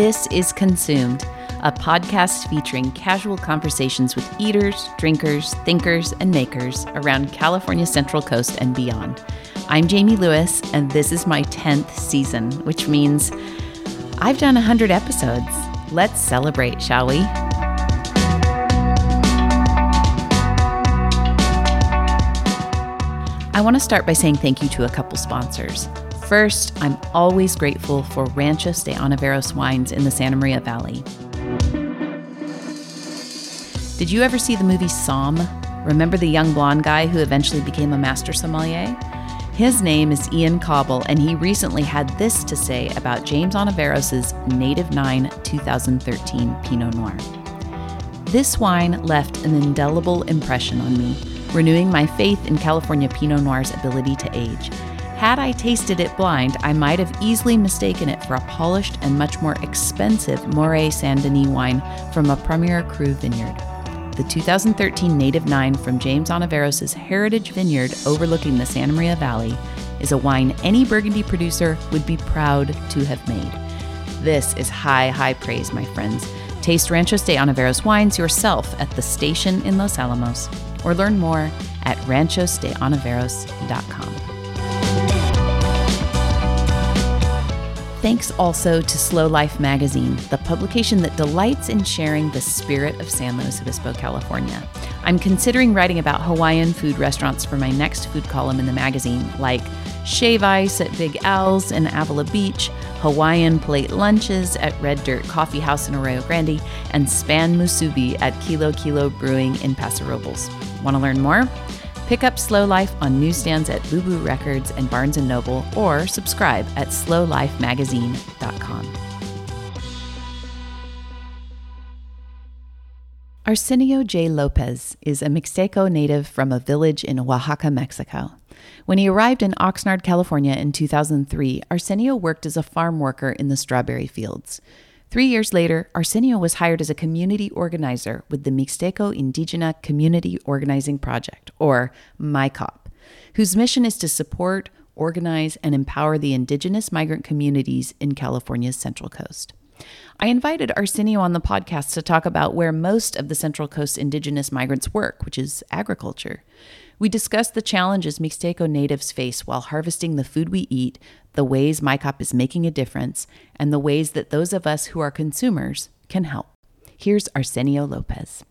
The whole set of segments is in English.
This is Consumed, a podcast featuring casual conversations with eaters, drinkers, thinkers, and makers around California's Central Coast and beyond. I'm Jamie Lewis, and this is my 10th season, which means I've done 100 episodes. Let's celebrate, shall we? I want to start by saying thank you to a couple sponsors. First, I'm always grateful for Ranchos de Ontiveros wines in the Santa Maria Valley. Did you ever see the movie Somm? Remember the young blonde guy who eventually became a master sommelier? His name is Ian Cauble, and he recently had this to say about James Ontiveros' Native 9 2013 Pinot Noir. This wine left an indelible impression on me, renewing my faith in California Pinot Noir's ability to age. Had I tasted it blind, I might have easily mistaken it for a polished and much more expensive Morey Saint Denis wine from a Premier Cru vineyard. The 2013 Native 9 from James Ontiveros' Heritage Vineyard overlooking the Santa Maria Valley is a wine any Burgundy producer would be proud to have made. This is high, high praise, my friends. Taste Ranchos de Ontiveros wines yourself at the station in Los Alamos or learn more at ranchosdeontiveros.com. Thanks also to Slow Life Magazine, the publication that delights in sharing the spirit of San Luis Obispo, California. I'm considering writing about Hawaiian food restaurants for my next food column in the magazine, like Shave Ice at Big Al's in Avila Beach, Hawaiian plate lunches at Red Dirt Coffee House in Arroyo Grande, and Spam Musubi at Kilo Kilo Brewing in Paso Robles. Want to learn more? Pick up Slow Life on newsstands at Boo Boo Records and Barnes & Noble or subscribe at slowlifemagazine.com. Arsenio J. Lopez is a Mixteco native from a village in Oaxaca, Mexico. When he arrived in Oxnard, California in 2003, Arsenio worked as a farm worker in the strawberry fields. Three years later, Arsenio was hired as a community organizer with the Mixteco Indigena Community Organizing Project, or MICOP, whose mission is to support, organize, and empower the indigenous migrant communities in California's Central Coast. I invited Arsenio on the podcast to talk about where most of the Central Coast indigenous migrants work, which is agriculture. We discussed the challenges Mixteco natives face while harvesting the food we eat, the ways MICOP is making a difference, and the ways that those of us who are consumers can help. Here's Arsenio Lopez.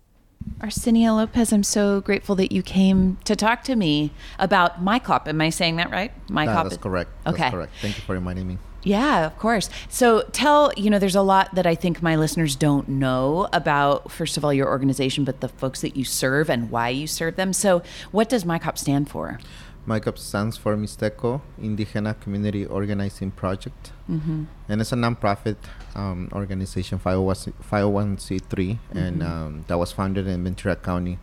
Arsenio Lopez, I'm so grateful that you came to talk to me about MICOP. Am I saying that right? MyCop. MICOP. that's correct. Okay. That's correct. Thank you for reminding me. Yeah, of course. So tell, you know, there's a lot that I think my listeners don't know about, first of all, your organization, but the folks that you serve and why you serve them. So what does MICOP stand for? MICOP stands for Mixteco Indigena Community Organizing Project. Mm-hmm. And it's a nonprofit um, organization, 501c3, mm-hmm. and um, that was founded in Ventura County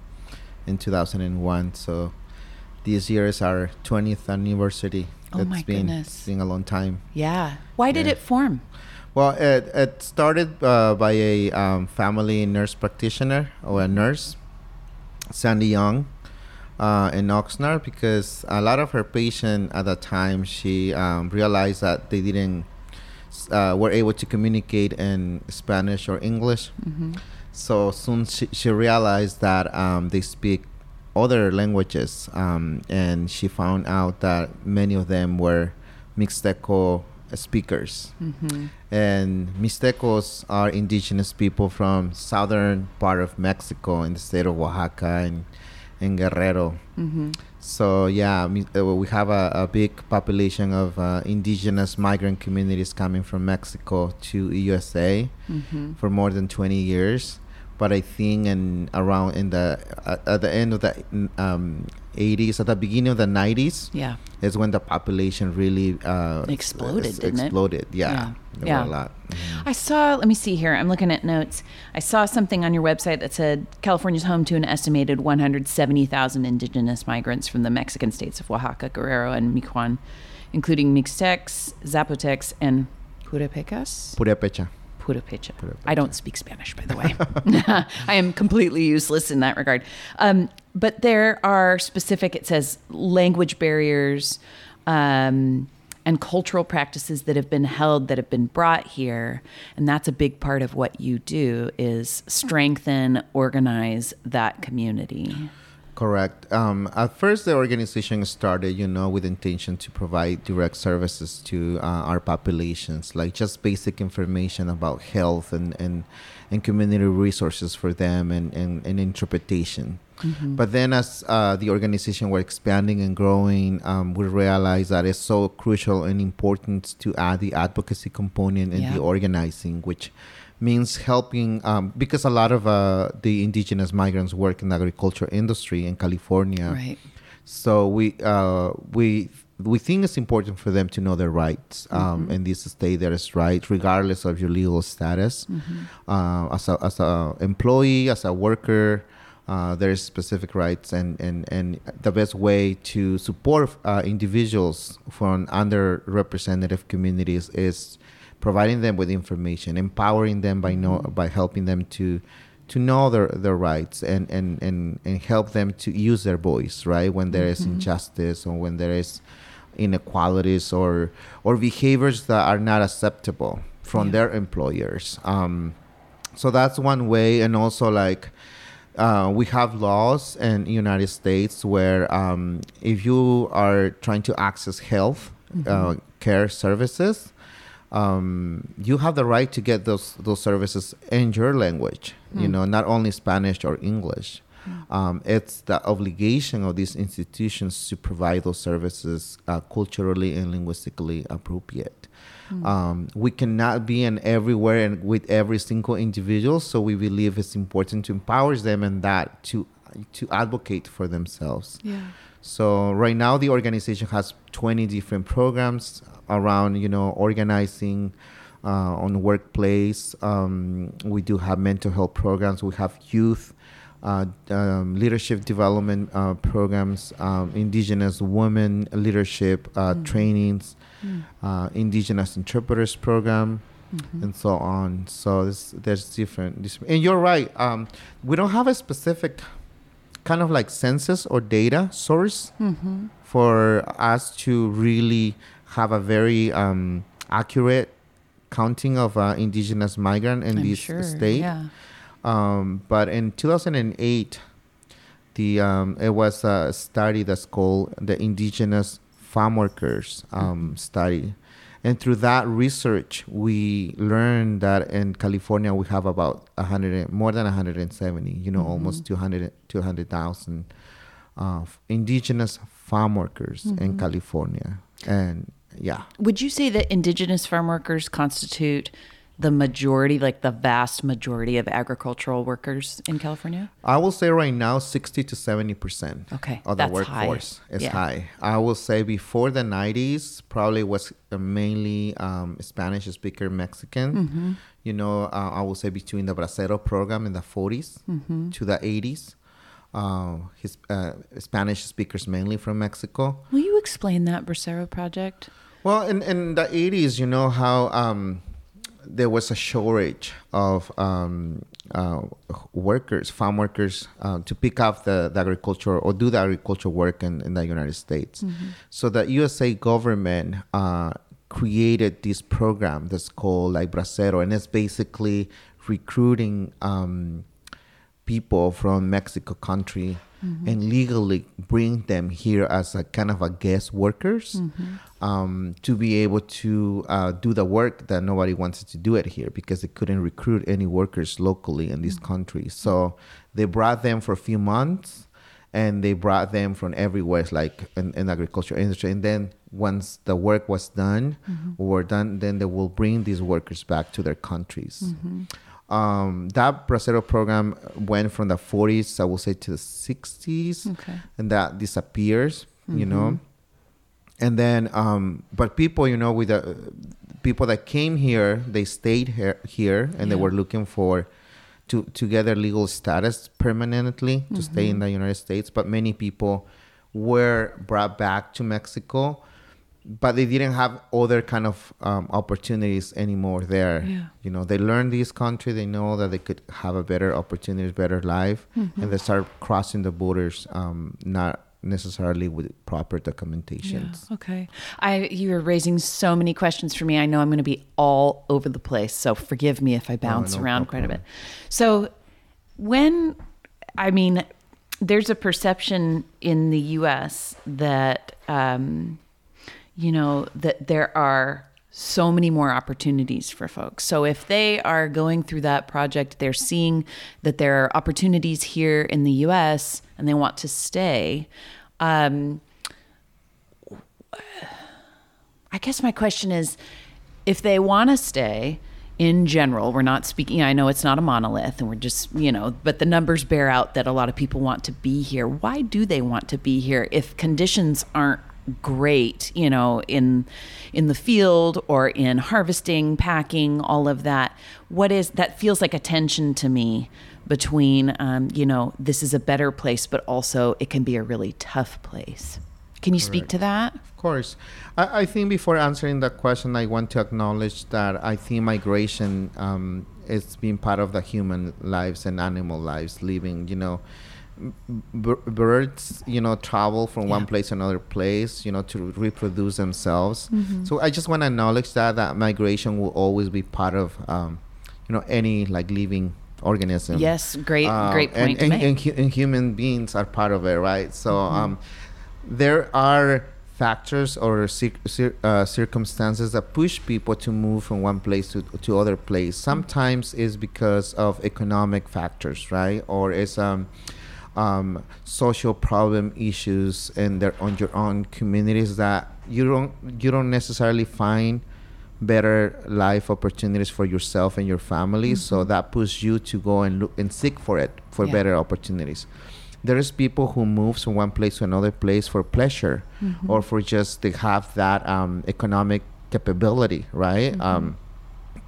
in 2001. So this year is our 20th anniversary Oh it's my been, goodness. been a long time. Yeah. Why did Yeah. it form? Well, it, it started uh, by a um, family nurse practitioner or a nurse, Sandy Young, uh, in Oxnard, because a lot of her patients at that time, she um, realized that they didn't uh, were able to communicate in Spanish or English. So soon she, she realized that um, they speak other languages, um, and she found out that many of them were Mixteco speakers. And Mixtecos are indigenous people from southern part of Mexico in the state of Oaxaca and, and Guerrero. So yeah, uh, we have a, a big population of uh, indigenous migrant communities coming from Mexico to USA for more than 20 years. But I think in around in the uh, at the end of the um, 80s, at the beginning of the 90s, Yeah. is when the population really uh, Exploded, s- didn't it? exploded. Yeah, Yeah. Yeah. a lot. Mhm. I saw, let me see here. I'm looking at notes. I saw something on your website that said California's home to an estimated 170,000 indigenous migrants from the Mexican states of Oaxaca, Guerrero, and Michoacan, including Mixtecs, Zapotecs, and Purepecas? Purepecha. Purepecha. Purepecha. I don't speak Spanish, by the way. I am completely useless in that regard. Um, but there are specific, it says language barriers, um, and cultural practices that have been held that have been brought here and that's a big part of what you do is strengthen organize that community Correct. Um, at first, the organization started, you know, with intention to provide direct services to uh, our populations, like just basic information about health and, and, and community resources for them and, and, and interpretation. Mm-hmm. But then, as uh, the organization were expanding and growing, um, we realized that it's so crucial and important to add the advocacy component and yeah. the organizing, which means helping um, because a lot of uh, the indigenous migrants work in the agriculture industry in California. Right. So we uh, we we think it's important for them to know their rights um, mm-hmm. and this state that is right regardless of your legal status mm-hmm. uh, as a as a employee as a worker uh, there's specific rights and, and, and the best way to support uh, individuals from underrepresented communities is providing them with information, empowering them by know mm-hmm. by helping them to to know their, their rights and, and, and, and help them to use their voice, right? When there is mm-hmm. injustice or when there is inequalities or or behaviors that are not acceptable from yeah. their employers. Um, so that's one way, and also like uh, we have laws in the United States where um, if you are trying to access health mm-hmm. uh, care services, um, you have the right to get those those services in your language. Mm. You know, not only Spanish or English. Mm. Um, it's the obligation of these institutions to provide those services uh, culturally and linguistically appropriate. Mm. Um, we cannot be in everywhere and with every single individual, so we believe it's important to empower them and that to to advocate for themselves. Yeah. So right now the organization has 20 different programs around you know organizing uh, on workplace. Um, we do have mental health programs. We have youth uh, um, leadership development uh, programs, um, indigenous women leadership uh, mm. trainings, mm. indigenous interpreters program. Mm-hmm. and so on. So there's, there's different, and you're right. Um, we don't have a specific kind of like census or data source mm-hmm. for us to really have a very um, accurate counting of uh, indigenous migrant in I'm this sure, state. Yeah. Um, but in 2008, the um, it was a study that's called the Indigenous Farm Workers um, mm-hmm. study. And through that research, we learned that in California we have about 100, more than 170, you know, mm-hmm. almost 200, 200,000 uh, indigenous farm workers mm-hmm. in California. And yeah. Would you say that indigenous farm workers constitute the majority, like the vast majority of agricultural workers in California? I will say right now, 60 to 70% okay, of the workforce high. is yeah. high. I will say before the 90s, probably was mainly um, Spanish speaker Mexican. Mm-hmm. You know, uh, I will say between the Bracero program in the 40s mm-hmm. to the 80s. Uh, his uh, Spanish speakers mainly from Mexico. Will you explain that Bracero project? Well, in, in the 80s, you know how um, there was a shortage of um, uh, workers, farm workers, uh, to pick up the, the, agriculture or do the agriculture work in, in the United States. Mm-hmm. So the USA government uh, created this program that's called like Bracero, and it's basically recruiting um, people from Mexico country mm-hmm. and legally bring them here as a kind of a guest workers mm-hmm. um, to be able to uh, do the work that nobody wanted to do it here because they couldn't recruit any workers locally in this mm-hmm. country. So they brought them for a few months and they brought them from everywhere, like in, in agriculture industry. And then once the work was done mm-hmm. or done, then they will bring these workers back to their countries. Mm-hmm. Um, that Bracero program went from the 40s, I will say, to the 60s, okay. and that disappears, mm-hmm. you know. And then, um, but people, you know, with the people that came here, they stayed here, here and yeah. they were looking for to to get their legal status permanently to mm-hmm. stay in mm-hmm. the United States. But many people were brought back to Mexico but they didn't have other kind of um, opportunities anymore there. Yeah. You know, they learned this country. They know that they could have a better opportunity, better life, mm-hmm. and they start crossing the borders. Um, not necessarily with proper documentations. Okay. I you are raising so many questions for me. I know I'm going to be all over the place, so forgive me if I bounce no around quite a bit. So when I mean there's a perception in the US that um you know that there are so many more opportunities for folks. So if they are going through that project, they're seeing that there are opportunities here in the US and they want to stay. Um, I guess my question is if they want to stay in general, we're not speaking, I know it's not a monolith and we're just, you know, but the numbers bear out that a lot of people want to be here. Why do they want to be here if conditions aren't great, you know, in in the field or in harvesting, packing, all of that? What is that feels like a tension to me between um, you know, this is a better place, but also it can be a really tough place. Can you speak to that? Of course. I, I think before answering that question, I want to acknowledge that I think migration um, is being part of the human lives and animal lives living, you know. Birds, you know, travel from one place to another place, you know, to reproduce themselves. Mm-hmm. So I just want to acknowledge that that migration will always be part of, um, you know, any like living organism. Yes, great, Um, great point and, and, and, hu- and human beings are part of it, right? So Mm-hmm. um, there are factors or cir- cir- uh, circumstances that push people to move from one place to, to other place. Sometimes is because of economic factors, right? Or it's um, um, social problem issues in their on your own communities that you don't you don't necessarily find better life opportunities for yourself and your family. So that pushes you to go and look and seek for it for Yeah. better opportunities. There is people who move from one place to another place for pleasure, or for just to have that um, economic capability, right? Um,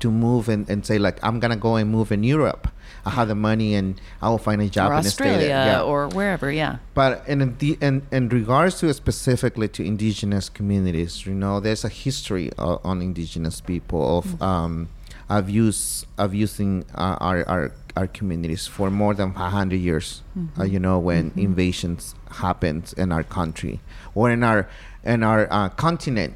to move and, and say like I'm gonna go and move in Europe. I have the money and I will find a job or there. Australia Yeah. or wherever, yeah. But in the in, in regards to specifically to indigenous communities, you know, there's a history uh, on indigenous people of um, of abuse abusing uh, our, our our communities for more than 100 years. Uh, you know, when invasions happened in our country or in our in our uh, continent,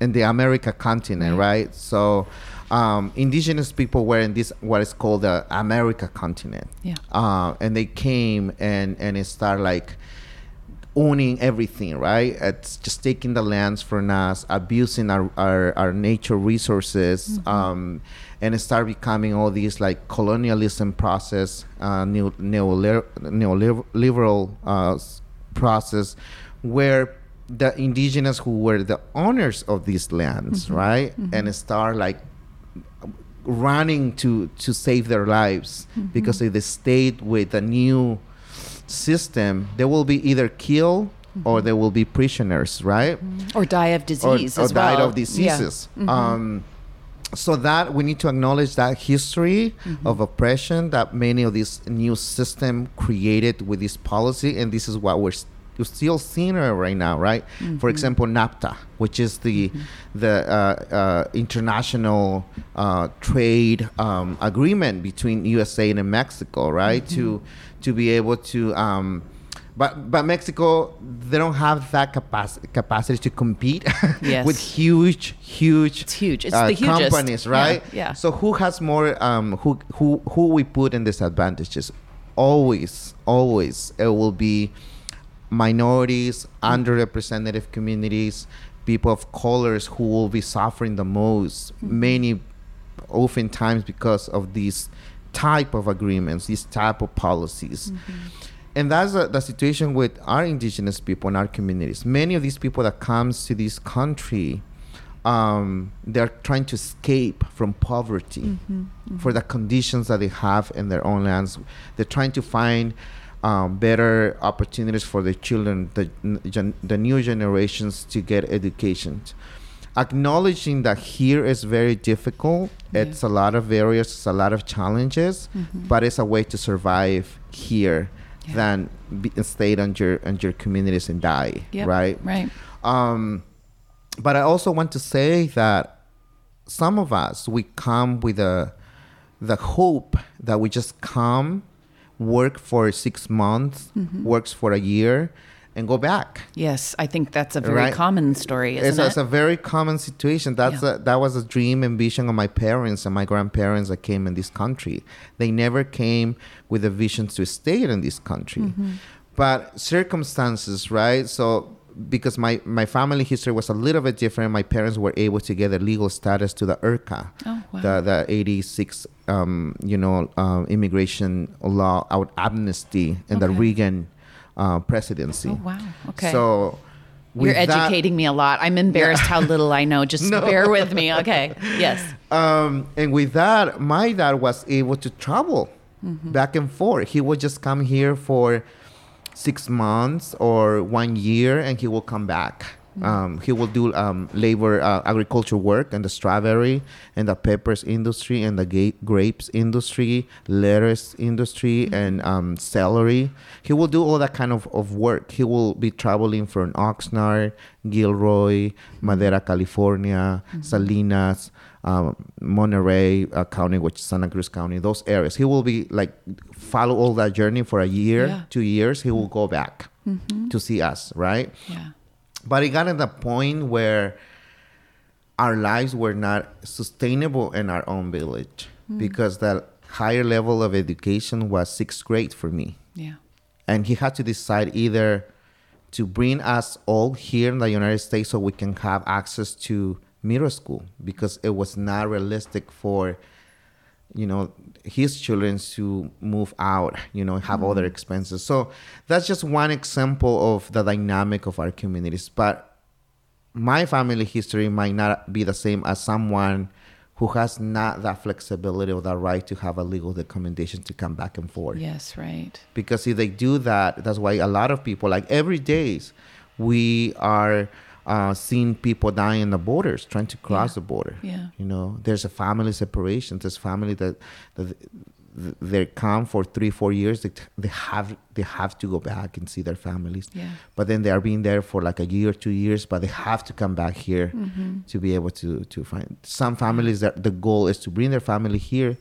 in the America continent, right? So. Um, indigenous people were in this what is called the America continent, Yeah. uh, and they came and and it started like owning everything right? It's just taking the lands from us abusing our our, our nature resources um, and it started becoming all these like colonialism process uh, neo, neoliber- neoliberal uh, process where the indigenous who were the owners of these lands right? And it start like running to to save their lives mm-hmm. because if they stayed with a new system they will be either killed or mm-hmm. they will be prisoners right? Mm-hmm. Or die of disease or as died well. of Yeah. diseases um so that we need to acknowledge that history of oppression that many of these new system created with this policy and this is what we're, we're still seeing it right now right for example NAFTA which is the the uh, uh, international uh, trade um, agreement between USA and Mexico right to to be able to um, but but Mexico they don't have that capacity capacity to compete Yes. with huge huge It's huge. It's uh, the hugest. companies Yeah, right yeah. so who has more um who who who we put in disadvantages always always it will be minorities underrepresented communities people of colors who will be suffering the most mm-hmm. many oftentimes because of these type of agreements these type of policies. Mm-hmm. And that's the situation with our indigenous people in our communities. Many of these people that comes to this country um, they're trying to escape from poverty mm-hmm. for the conditions that they have in their own lands. They're trying to find um, better opportunities for the children the, gen- the new generations to get education acknowledging that here is very difficult Yeah. it's a lot of barriers it's a lot of challenges but it's a way to survive here Yeah. than be, stay on your on your communities and die Yep, right Right. um, but I also want to say that some of us we come with a the hope that we just come, work for six months, works for a year, and go back. Yes, I think that's a very Right. common story, isn't It's, it? it's a very common situation. That's Yeah. a, that was a dream and vision of my parents and my grandparents that came in this country. They never came with a vision to stay in this country, Mm-hmm. but circumstances, right? So because my my family history was a little bit different, my parents were able to get a legal status to the IRCA, Oh, wow. the the eighty six, um, you know, um, immigration law out amnesty in the Okay. Reagan uh, presidency. oh, wow. Okay. So. You're with that- educating me a lot. I'm embarrassed how little I know. Just No. bear with me. Okay. Yes. Um, and with that, my dad was able to travel back and forth. He would just come here for six months or one year, and he will come back. Um, he will do um, labor, uh, agriculture work in the strawberry and the peppers industry and the ga- grapes industry, lettuce industry, and um, celery. He will do all that kind of, of work. He will be traveling from Oxnard, Gilroy, Madera, California, Salinas, um, Monterey uh, County, which is Santa Cruz County, those areas. He will be like follow all that journey for a year, Yeah. two years. He will go back to see us, right? Yeah. But it got at the point where our lives were not sustainable in our own village because the higher level of education was sixth grade for me. Yeah. And he had to decide either to bring us all here in the United States so we can have access to middle school because it was not realistic for you know his children to move out you know have other mm-hmm. expenses so that's just one example of the dynamic of our communities but my family history might not be the same as someone who has not that flexibility or that right to have a legal recommendation to come back and forth Yes. Right. because if they do that that's why a lot of people like every days we are uh, seeing people dying in the borders trying to cross Yeah. the border Yeah. you know there's a family separation there's family that, that they come for three four years they, they have they have to go back and see their families Yeah. but then they are being there for like a year two years but they have to come back here Mm-hmm. to be able to to find some families that the goal is to bring their family here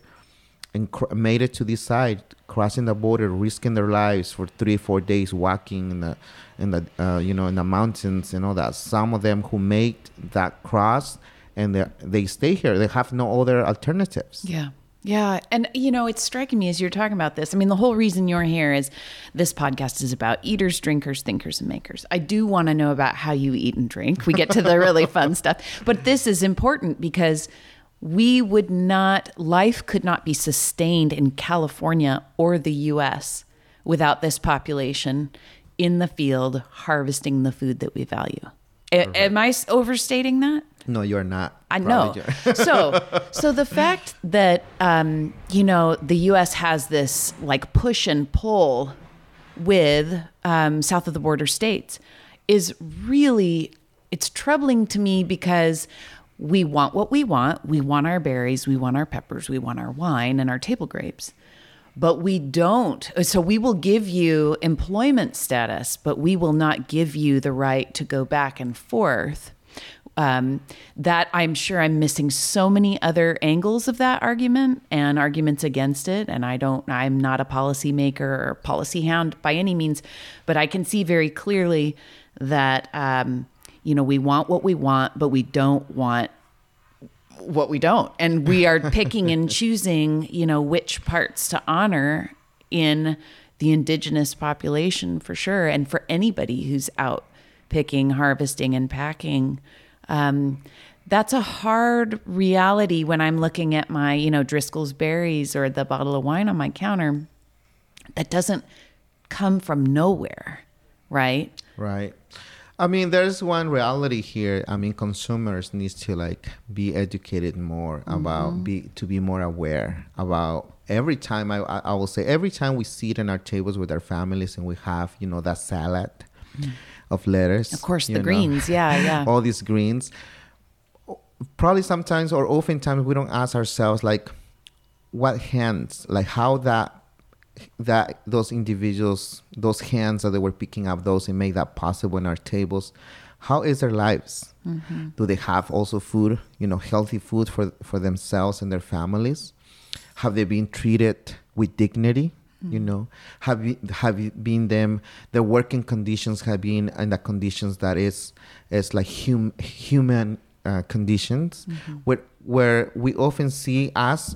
and cr- made it to this side crossing the border risking their lives for three four days walking in the in the uh, you know in the mountains and all that some of them who made that cross and they they stay here they have no other alternatives Yeah. Yeah. And, you know, it's striking me as you're talking about this. I mean, the whole reason you're here is this podcast is about eaters, drinkers, thinkers, and makers. I do want to know about how you eat and drink. We get to the really fun stuff. But this is important because we would not, life could not be sustained in California or the US without this population in the field harvesting the food that we value. A- am I overstating that? no you're not I know. So, so the fact that um, you know the U.S. has this like push and pull with um, south of the border states is really it's troubling to me because we want what we want. We want our berries, we want our peppers, we want our wine and our table grapes. But we don't. So we will give you employment status, but we will not give you the right to go back and forth um, that I'm sure I'm missing so many other angles of that argument and arguments against it. And I don't, I'm not a policymaker or policy hound by any means, but I can see very clearly that, um, you know, we want what we want, but we don't want what we don't. And we are picking and choosing, you know, which parts to honor in the indigenous population for sure. And for anybody who's out picking, harvesting, and packing. Um, that's a hard reality when I'm looking at my, you know, Driscoll's berries or the bottle of wine on my counter. That doesn't come from nowhere, right? Right. I mean, there's one reality here. I mean, consumers needs to like be educated more about mm-hmm. be to be more aware about every time I I will say every time we sit in our tables with our families and we have you know that salad mm. of lettuce. Of course, the know, greens. Yeah, yeah. all these greens. Probably sometimes or oftentimes we don't ask ourselves like, what hands like how that that those individuals those hands that they were picking up those and make that possible in our tables how is their lives? Mm-hmm. Do they have also food you know healthy food for for themselves and their families? Have they been treated with dignity You mm-hmm. know, have you, have you been them? The working conditions have been in the conditions that is is like hum, human uh, conditions, mm-hmm. where where we often see us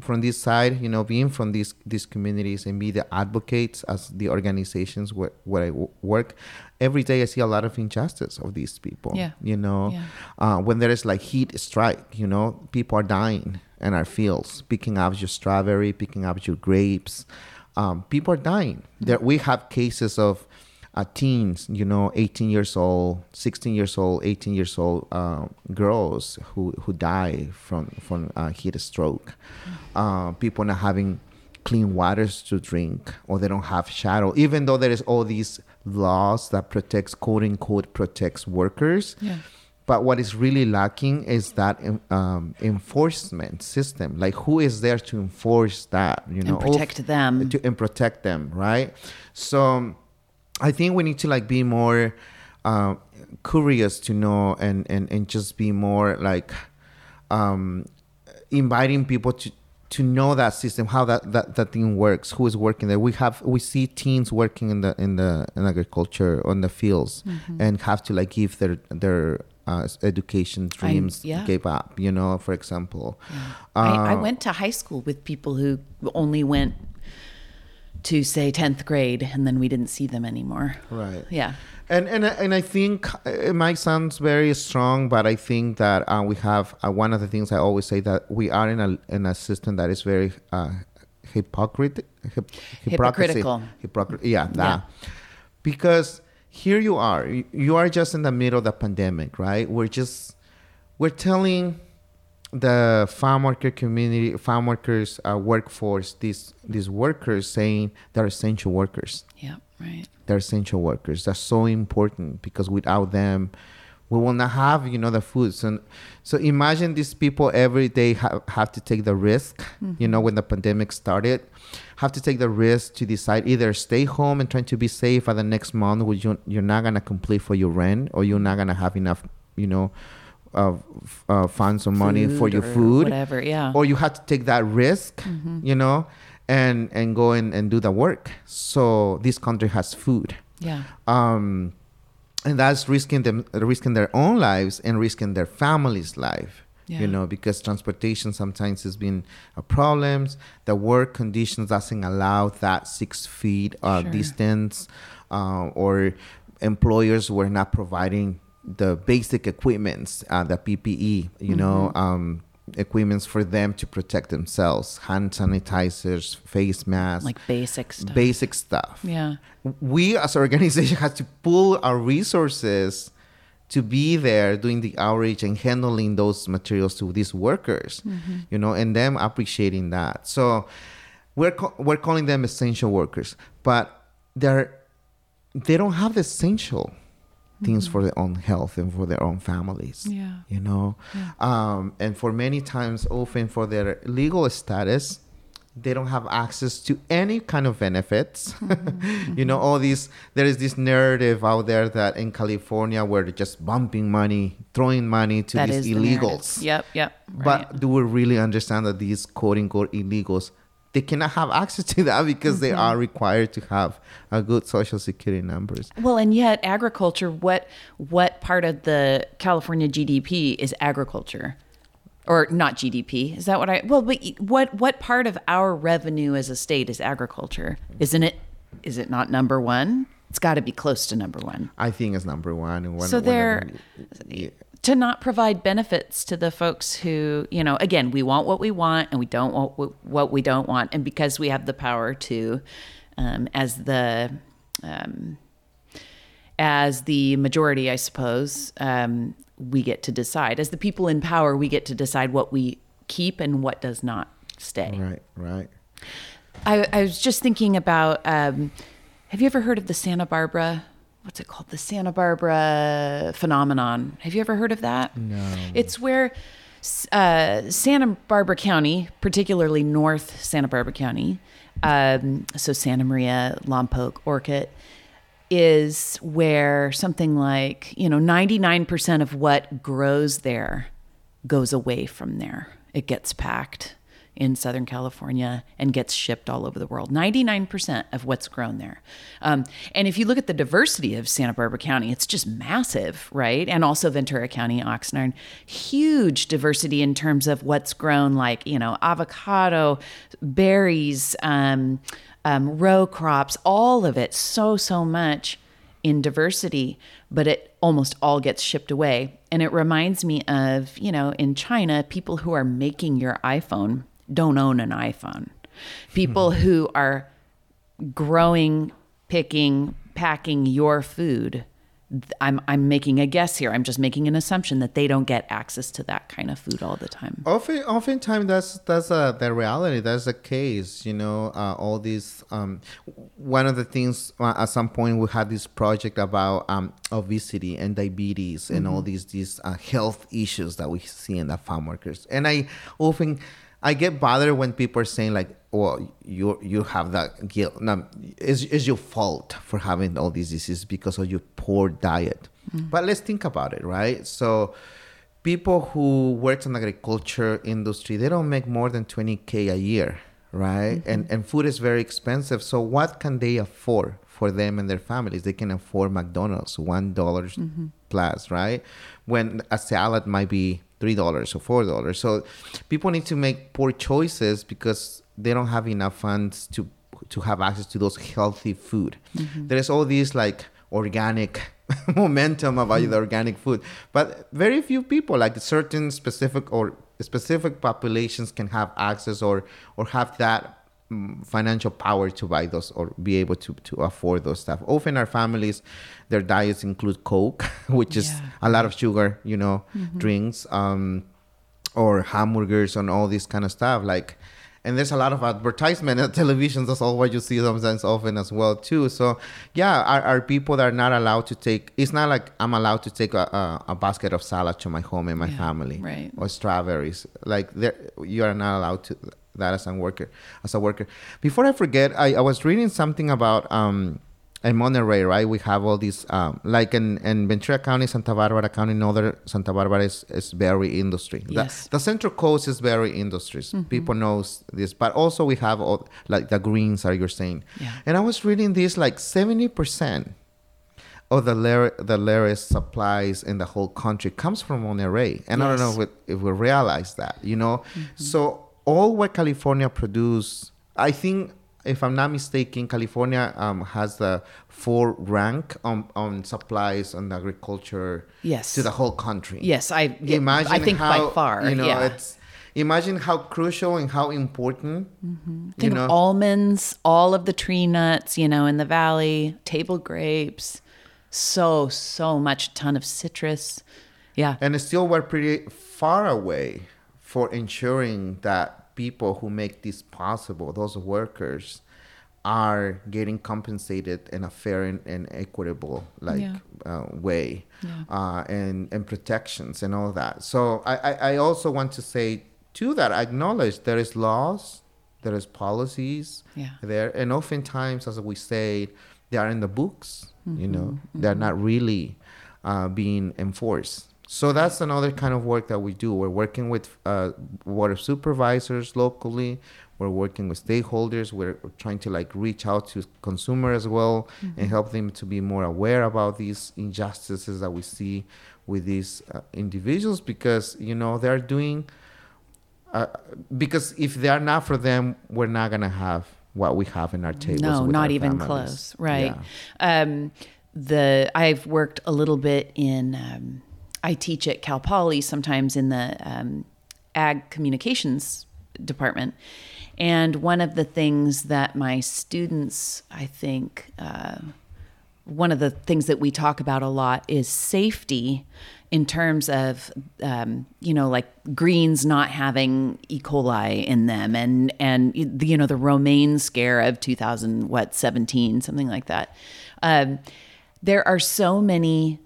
from this side, you know, being from these these communities and be the advocates as the organizations where, where I w- work. Every day, I see a lot of injustice of these people. Yeah. You know, Yeah. uh, when there is like heat strike, you know, people are dying in our fields, picking up your strawberry, picking up your grapes. Um, people are dying. There, we have cases of uh, teens, you know, 18 years old, 16 years old, 18 years old uh, girls who, who die from from uh, heat stroke. Uh, people not having clean waters to drink, or they don't have shadow. Even though there is all these laws that protects, quote unquote, protects workers. Yeah. But what is really lacking is that um, enforcement system. Like, who is there to enforce that? You know, protect them. to, and protect them, right? So, I think we need to like be more uh, curious to know and and and just be more like um, inviting people to to know that system, how that, that that thing works, who is working there. We have we see teens working in the in the in agriculture on the fields, Mm-hmm. and have to like give their their uh, education dreams yeah. gave up. You know, for example. I, I Uh, went to high school with people who only went to say 10th grade and then we didn't see them anymore. Right. Yeah. And and I- and I think it might sound very strong, but I think that uh, we have uh, one of the things I always say that we are in a in a system that is very uh, hypocrite, hip, Hypocritical. hypocr- yeah, that. Because here you are, you are just in the middle of the pandemic, right? We're just we're telling the farm worker community, farm workers uh, workforce, these these workers saying they're essential workers Yeah. Right. they're essential workers. That's so important because without them, we will not have you know the food. So, so imagine these people every day have, have to take the risk. You know when the pandemic started, have to take the risk to decide either stay home and trying to be safe for the next month, which you, you're not gonna complete for your rent, or you're not gonna have enough, you know, uh, uh, funds or money for your food Whatever. Yeah. or you have to take that risk you know and and go in and do the work so this country has food yeah. um and that's risking them risking their own lives and risking their family's life Yeah. you know because transportation sometimes has been a problem the work conditions doesn't allow that six feet uh, Sure. distance uh, or employers were not providing the basic equipments uh, the ppe you know Mm-hmm. um equipments for them to protect themselves hand sanitizers face masks Like basic stuff. basic stuff yeah. we as an organization have to pull our resources to be there doing the outreach and handling those materials to these workers you know and them appreciating that so we're ca- we're calling them essential workers but they're they don't have the essential things for their own health and for their own families Yeah. you know um, and for many times often for their legal status they don't have access to any kind of benefits you know all these there is this narrative out there that in california where they're just bumping money throwing money to That these is the illegals Yep. Yep. but do we really understand that these quote unquote illegals they cannot have access to that because they Mm-hmm. are required to have a good social security numbers Well, and yet agriculture. What what part of the California GDP is agriculture, or not GDP? Is that what I? Well, but what what part of our revenue as a state is agriculture? Isn't it? Is it not number one? It's got to be close to number one. i think it's number one and one So one of they're them- yeah. To not provide benefits to the folks who, you know, again, we want what we want and we don't want what we don't want, and because we have the power to, um, as the um, as the majority, I suppose, um, we get to decide. As the people in power, we get to decide what we keep and what does not stay. right right I, I was just thinking about um, have you ever heard of the Santa Barbara? What's it called? The Santa Barbara phenomenon. Have you ever heard of that? No. It's where uh, Santa Barbara County, particularly North Santa Barbara County, um, so Santa Maria, Lompoc, Orcutt, is where something like, you know, 99% of what grows there goes away from there. It gets packed. In Southern California and gets shipped all over the world. 99% of what's grown there. Um, and if you look at the diversity of Santa Barbara County, it's just massive, right? And also Ventura County, Oxnard, huge diversity in terms of what's grown, like, you know, avocado, berries, um, um, row crops, all of it, so, so much in diversity, but it almost all gets shipped away. And it reminds me of, you know, in China, people who are making your iPhone don't own an iPhone. People hmm. who are growing, picking, packing your food I'm I'm making a guess here. I'm just making an assumption that they don't get access to that kind of food all the time. Often, oftentimes that's that's uh, the reality. That's the case. You know, uh, all these. Um, one of the things uh, at some point we had this project about um, obesity and diabetes mm-hmm. and all mm-hmm. these these uh, health issues that we see in the farm workers. And I often I get bothered when people are saying like, "Well, you you have that guilt. Now, it's, it's your fault for having all these diseases because of your poor diet." Mm-hmm. But let's think about it, right? So, people who work in the agriculture industry, they don't make more than twenty k a year, right? Mm-hmm. And and food is very expensive. So, what can they afford for them and their families? They can afford McDonald's, one dollars mm-hmm. Plus, right? When a salad might be three dollars or four dollars. So people need to make poor choices because they don't have enough funds to to have access to those healthy food. Mm-hmm. There's all these like organic momentum about mm-hmm. the organic food, but very few people, like certain specific or specific populations, can have access or or have that financial power to buy those or be able to, to afford those stuff. Often our families, their diets include Coke, which is yeah. a lot of sugar, you know, mm-hmm. drinks, um, or hamburgers and all this kind of stuff. Like, and there's a lot of advertisement on television. That's all what you see sometimes often as well too. So yeah, are, are people that are not allowed to take? It's not like I'm allowed to take a, a, a basket of salad to my home and my yeah, family, right? Or strawberries. Like you are not allowed to that as a worker. As a worker. Before I forget, I, I was reading something about um, in Monterey, right? We have all these, um, like in, in Ventura County, Santa Barbara County, Northern Santa Barbara is, is very industry. Yes. The, the Central Coast is very industries. Mm-hmm. People knows this, but also we have all like the greens, are you're saying. Yeah. And I was reading this, like seventy percent of the lar- the lettuce supplies in the whole country comes from Monterey, and yes. I don't know if we, if we realize that, you know. Mm-hmm. So all what California produce, I think, if I'm not mistaken, California um, has the four rank on, on supplies on agriculture yes. to the whole country. Yes, I imagine. I think how, by far. You know, yeah. it's imagine how crucial and how important. Mm-hmm. Think you know, almonds, all of the tree nuts, you know, in the valley, table grapes, so so much, ton of citrus. Yeah, and still we're pretty far away for ensuring that people who make this possible, those workers, are getting compensated in a fair and, and equitable like yeah. uh, way yeah. uh, and and protections and all that so I, I, also want to say to that I acknowledge there is laws there is policies yeah. there and oftentimes as we say they are in the books mm-hmm. you know mm-hmm. they're not really uh, being enforced so that's another kind of work that we do. We're working with uh, water supervisors locally. We're working with stakeholders. We're trying to like reach out to consumers as well mm-hmm. and help them to be more aware about these injustices that we see with these uh, individuals because you know they're doing. Uh, because if they are not for them, we're not gonna have what we have in our tables. No, not even families. close. Right. Yeah. Um, the I've worked a little bit in. Um, I teach at Cal Poly sometimes in the um, ag communications department. And one of the things that my students, I think, uh, one of the things that we talk about a lot is safety in terms of um, you know like greens not having E. coli in them and and you know the romaine scare of 2000 what 17 something like that. Um, there are so many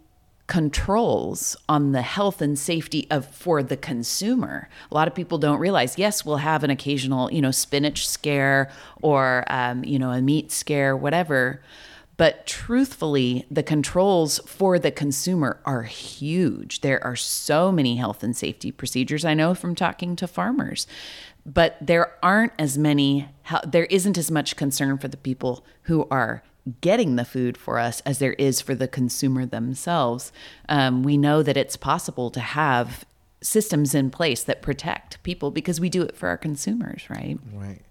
controls on the health and safety of for the consumer. A lot of people don't realize. Yes, we'll have an occasional, you know, spinach scare or um, you know a meat scare, whatever. But truthfully, the controls for the consumer are huge. There are so many health and safety procedures I know from talking to farmers. But there aren't as many, there isn't as much concern for the people who are getting the food for us as there is for the consumer themselves. Um, we know that it's possible to have systems in place that protect people because we do it for our consumers, right? Right.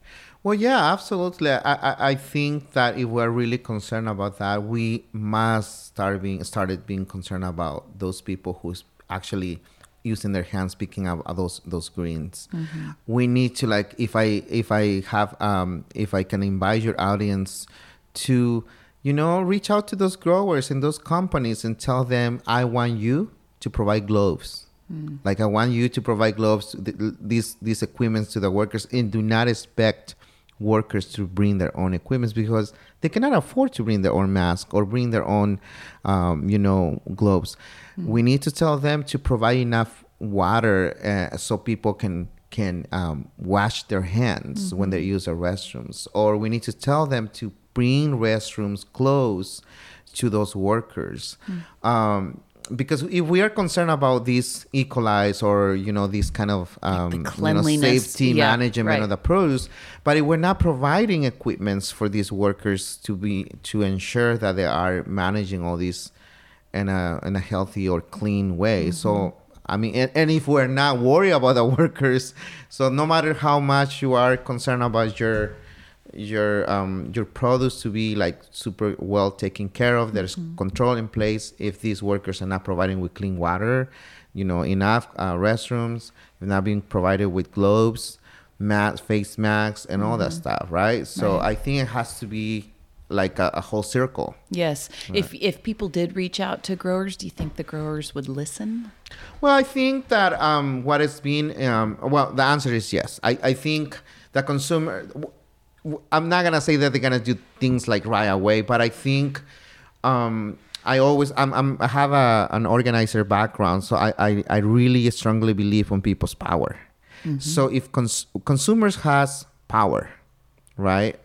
Well, yeah, absolutely. I, I, I think that if we're really concerned about that, we must start being started being concerned about those people who's actually using their hands picking up those those greens. Mm-hmm. We need to like if I if I have um if I can invite your audience to you know reach out to those growers and those companies and tell them I want you to provide gloves. Mm. Like I want you to provide gloves, these these equipments to the workers, and do not expect workers to bring their own equipment because they cannot afford to bring their own mask or bring their own, um, you know, gloves. Mm. We need to tell them to provide enough water uh, so people can can um, wash their hands mm-hmm. when they use the restrooms, or we need to tell them to bring restrooms close to those workers. Mm. Um, because if we are concerned about these E. or you know these kind of um, you know, safety yeah, management right. of the produce, but if we're not providing equipments for these workers to be to ensure that they are managing all these in a in a healthy or clean way, mm-hmm. so. I mean, and, and if we're not worried about the workers, so no matter how much you are concerned about your your um, your produce to be like super well taken care of. There's mm-hmm. control in place. If these workers are not providing with clean water, you know, enough uh, restrooms, not being provided with gloves, mat, face masks, and mm-hmm. all that mm-hmm. stuff, right? So right. I think it has to be like a, a whole circle. Yes. Right. If if people did reach out to growers, do you think the growers would listen? Well, I think that um, what has been um, well, the answer is yes. I, I think the consumer I'm not gonna say that they're gonna do things like right away, but I think um, I always I'm, I'm I have a, an organizer background, so I, I, I really strongly believe on people's power. Mm-hmm. So if cons- consumers has power, right?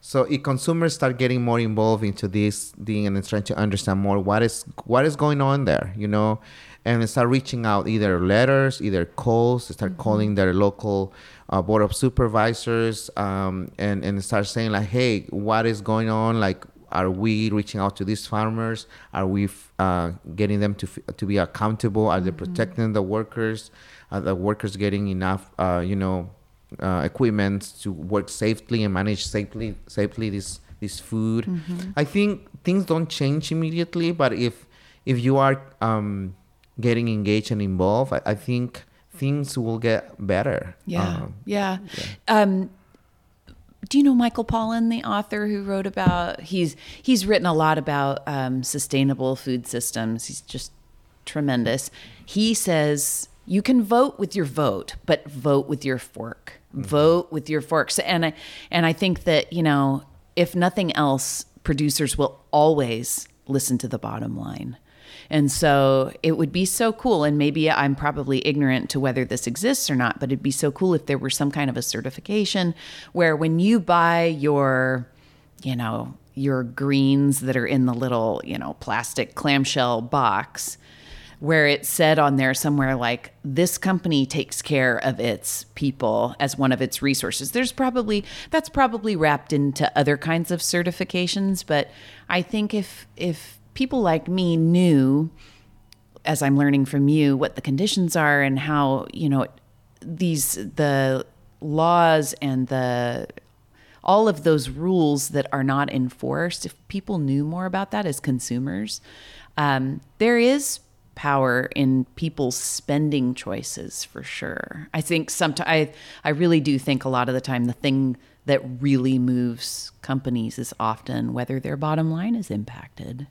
So if consumers start getting more involved into this thing and trying to understand more what is what is going on there, you know, and start reaching out either letters, either calls, start mm-hmm. calling their local uh, board of supervisors, um, and and start saying like, hey, what is going on? Like, are we reaching out to these farmers? Are we uh, getting them to to be accountable? Are they mm-hmm. protecting the workers? Are the workers getting enough, uh, you know, uh, equipment to work safely and manage safely safely this this food? Mm-hmm. I think things don't change immediately, but if if you are um, getting engaged and involved, I, I think things will get better. Yeah. Um, yeah. yeah. Um, do you know Michael Pollan, the author who wrote about he's he's written a lot about um, sustainable food systems. He's just tremendous. He says you can vote with your vote, but vote with your fork. Mm-hmm. Vote with your forks. And I and I think that you know if nothing else, producers will always listen to the bottom line. And so it would be so cool. And maybe I'm probably ignorant to whether this exists or not, but it'd be so cool if there were some kind of a certification where when you buy your, you know, your greens that are in the little, you know, plastic clamshell box, where it said on there somewhere like this company takes care of its people as one of its resources there's probably that's probably wrapped into other kinds of certifications but i think if if people like me knew as I'm learning from you what the conditions are and how, you know, these the laws and the all of those rules that are not enforced, if people knew more about that as consumers, um, there is power in people's spending choices for sure. I think sometimes I, I really do think a lot of the time the thing that really moves companies is often whether their bottom line is impacted.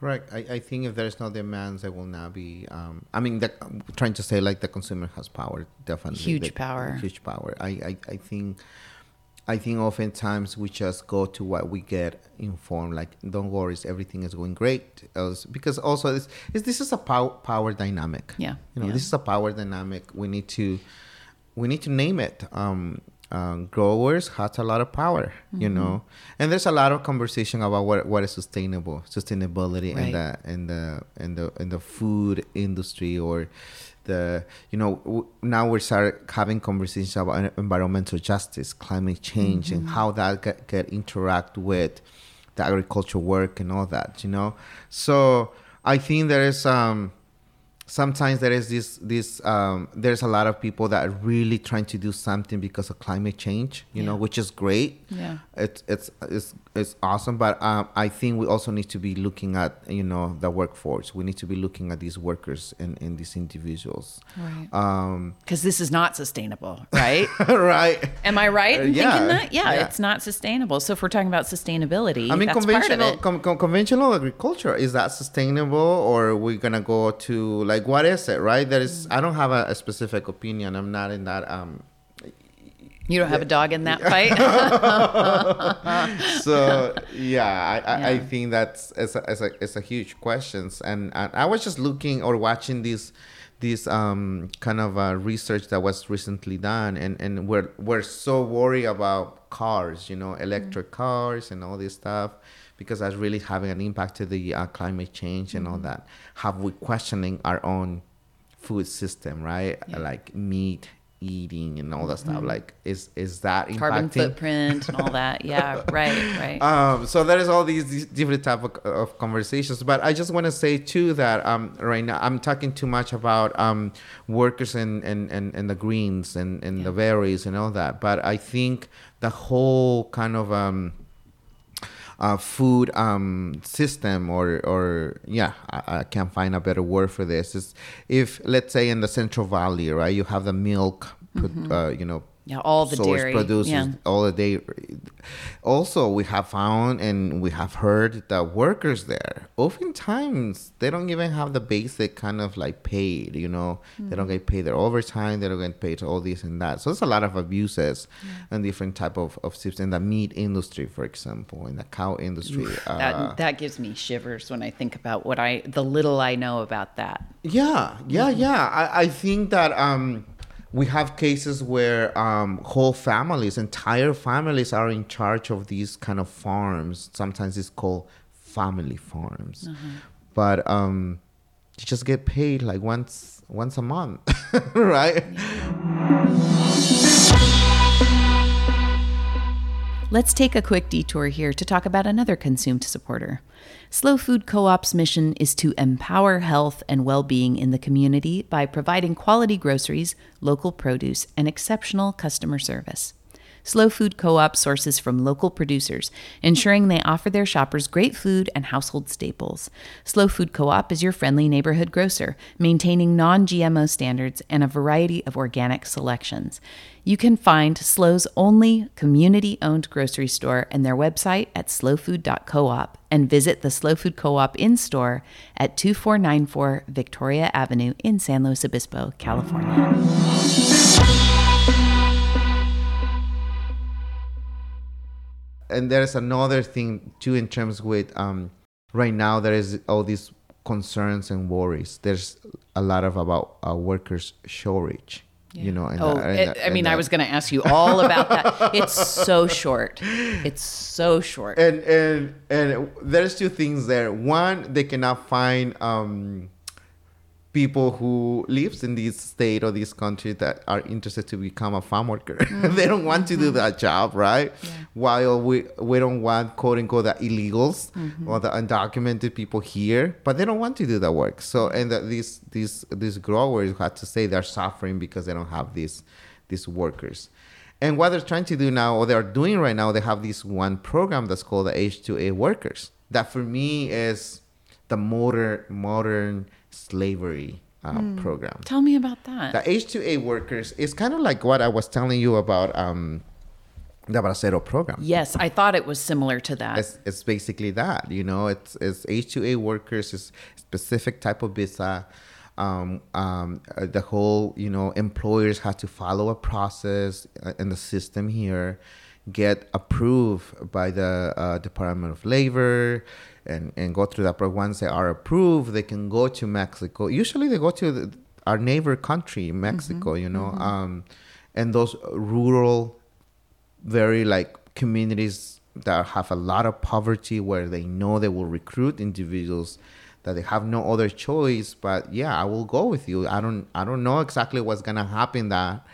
Correct. I, I think if there's no demands, there will not be. Um, I mean, the, trying to say like the consumer has power, definitely huge the, power. Huge power. I, I, I think. I think oftentimes we just go to what we get informed. Like, don't worry, everything is going great. Else, because also this, is this is a power power dynamic. Yeah. You know, yeah. this is a power dynamic. We need to we need to name it. Um, um, growers has a lot of power, you Mm-hmm. know, and there's a lot of conversation about what what is sustainable, sustainability in Right. the in the in the in the food industry or the you know w- now we start having conversations about environmental justice, climate change, Mm-hmm. and how that get, get interact with the agricultural work and all that, you know. So I think there is um sometimes there is this this um, there's a lot of people that are really trying to do something because of climate change you know which is great Yeah. it's it's it's it's awesome but um, i think we also need to be looking at you know the workforce we need to be looking at these workers and, and these individuals Right. um Because this is not sustainable, right? right Am I right in Uh, yeah, thinking that? Yeah, yeah. it's not sustainable. So if we're talking about sustainability, I mean, that's part of conventional it. com- com- conventional agriculture is that sustainable, or are we gonna go to like what is it? Right? There is. I don't have a, a specific opinion. I'm not in that. Um. You don't have a dog in that fight. So yeah, I, I, I think that's it's a, it's a it's a huge questions, and, and I was just looking or watching these this um kind of uh, research that was recently done, and and we're we're so worried about cars, you know, electric cars and all this stuff. Because that's really having an impact to the uh, climate change and all that. Have we questioning our own food system, right? Yeah. Like meat eating and all that stuff. Like, is is that impacting? Carbon footprint and all that. Yeah, right, right. Um, so there is all these, these different type of, of conversations, but I just want to say too that um, right now I'm talking too much about um, workers and, and, and, and the greens and, and the berries and all that. But I think the whole kind of um, uh, food um, system or or yeah I, I can't find a better word for this. Is if let's say in the Central Valley right you have the milk pro- uh, you know Yeah, all the source dairy, producers yeah. all the day also we have found and we have heard that workers there oftentimes they don't even have the basic kind of like paid you know? They don't get paid their overtime they don't get paid all this and that. So there's a lot of abuses and different type of, of systems in the meat industry for example in the cow industry uh, that that gives me shivers when I think about what I the little I know about that. Yeah, yeah, yeah. I, I think that um, we have cases where um, whole families, entire families, are in charge of these kind of farms. Sometimes it's called family farms, but um, you just get paid like once once a month, right? Let's take a quick detour here to talk about another consumed supporter. SLO Food Co op's mission is to empower health and well being in the community by providing quality groceries, local produce, and exceptional customer service. SLO Food Co op sources from local producers, ensuring they offer their shoppers great food and household staples. SLO Food Co op is your friendly neighborhood grocer, maintaining non GMO standards and a variety of organic selections. You can find SLO's only community owned grocery store and their website at slofood.coop and visit the SLO Food Co op in store at 2494 Victoria Avenue in San Luis Obispo, California. And there's another thing too in terms with um, right now there is all these concerns and worries. There's a lot of about uh, workers shortage. You know, and Oh, the- and it, the- I mean, I was going to ask you all about that. It's so short. It's so short. and and and there's two things there. One, they cannot find um, people who lives in this state or this country that are interested to become a farm worker. Mm. they don't want to do mm-hmm. that job, right? While we we don't want quote unquote the illegals mm-hmm. or the undocumented people here, but they don't want to do that work. So and that these these these growers have to say they're suffering because they don't have these these workers. And what they're trying to do now, or they're doing right now, they have this one program that's called the H2A workers. That for me is the modern modern slavery um, program. Tell me about that. The H2A workers is kind of like what I was telling you about um, the Bracero program. yes, I thought it was similar to that. It's, it's basically that, you know, it's, it's H2A workers, is specific type of visa. Um, um, uh, the whole, you know, employers have to follow a process uh, in the system here, get approved by the uh, Department of Labor, and, and go through that. But once they are approved, they can go to Mexico. Usually they go to the, our neighbor country, Mexico, you know, um, and those rural very like communities that have a lot of poverty where they know they will recruit individuals that they have no other choice but yeah i will go with you. I don't i don't know exactly what's gonna happen that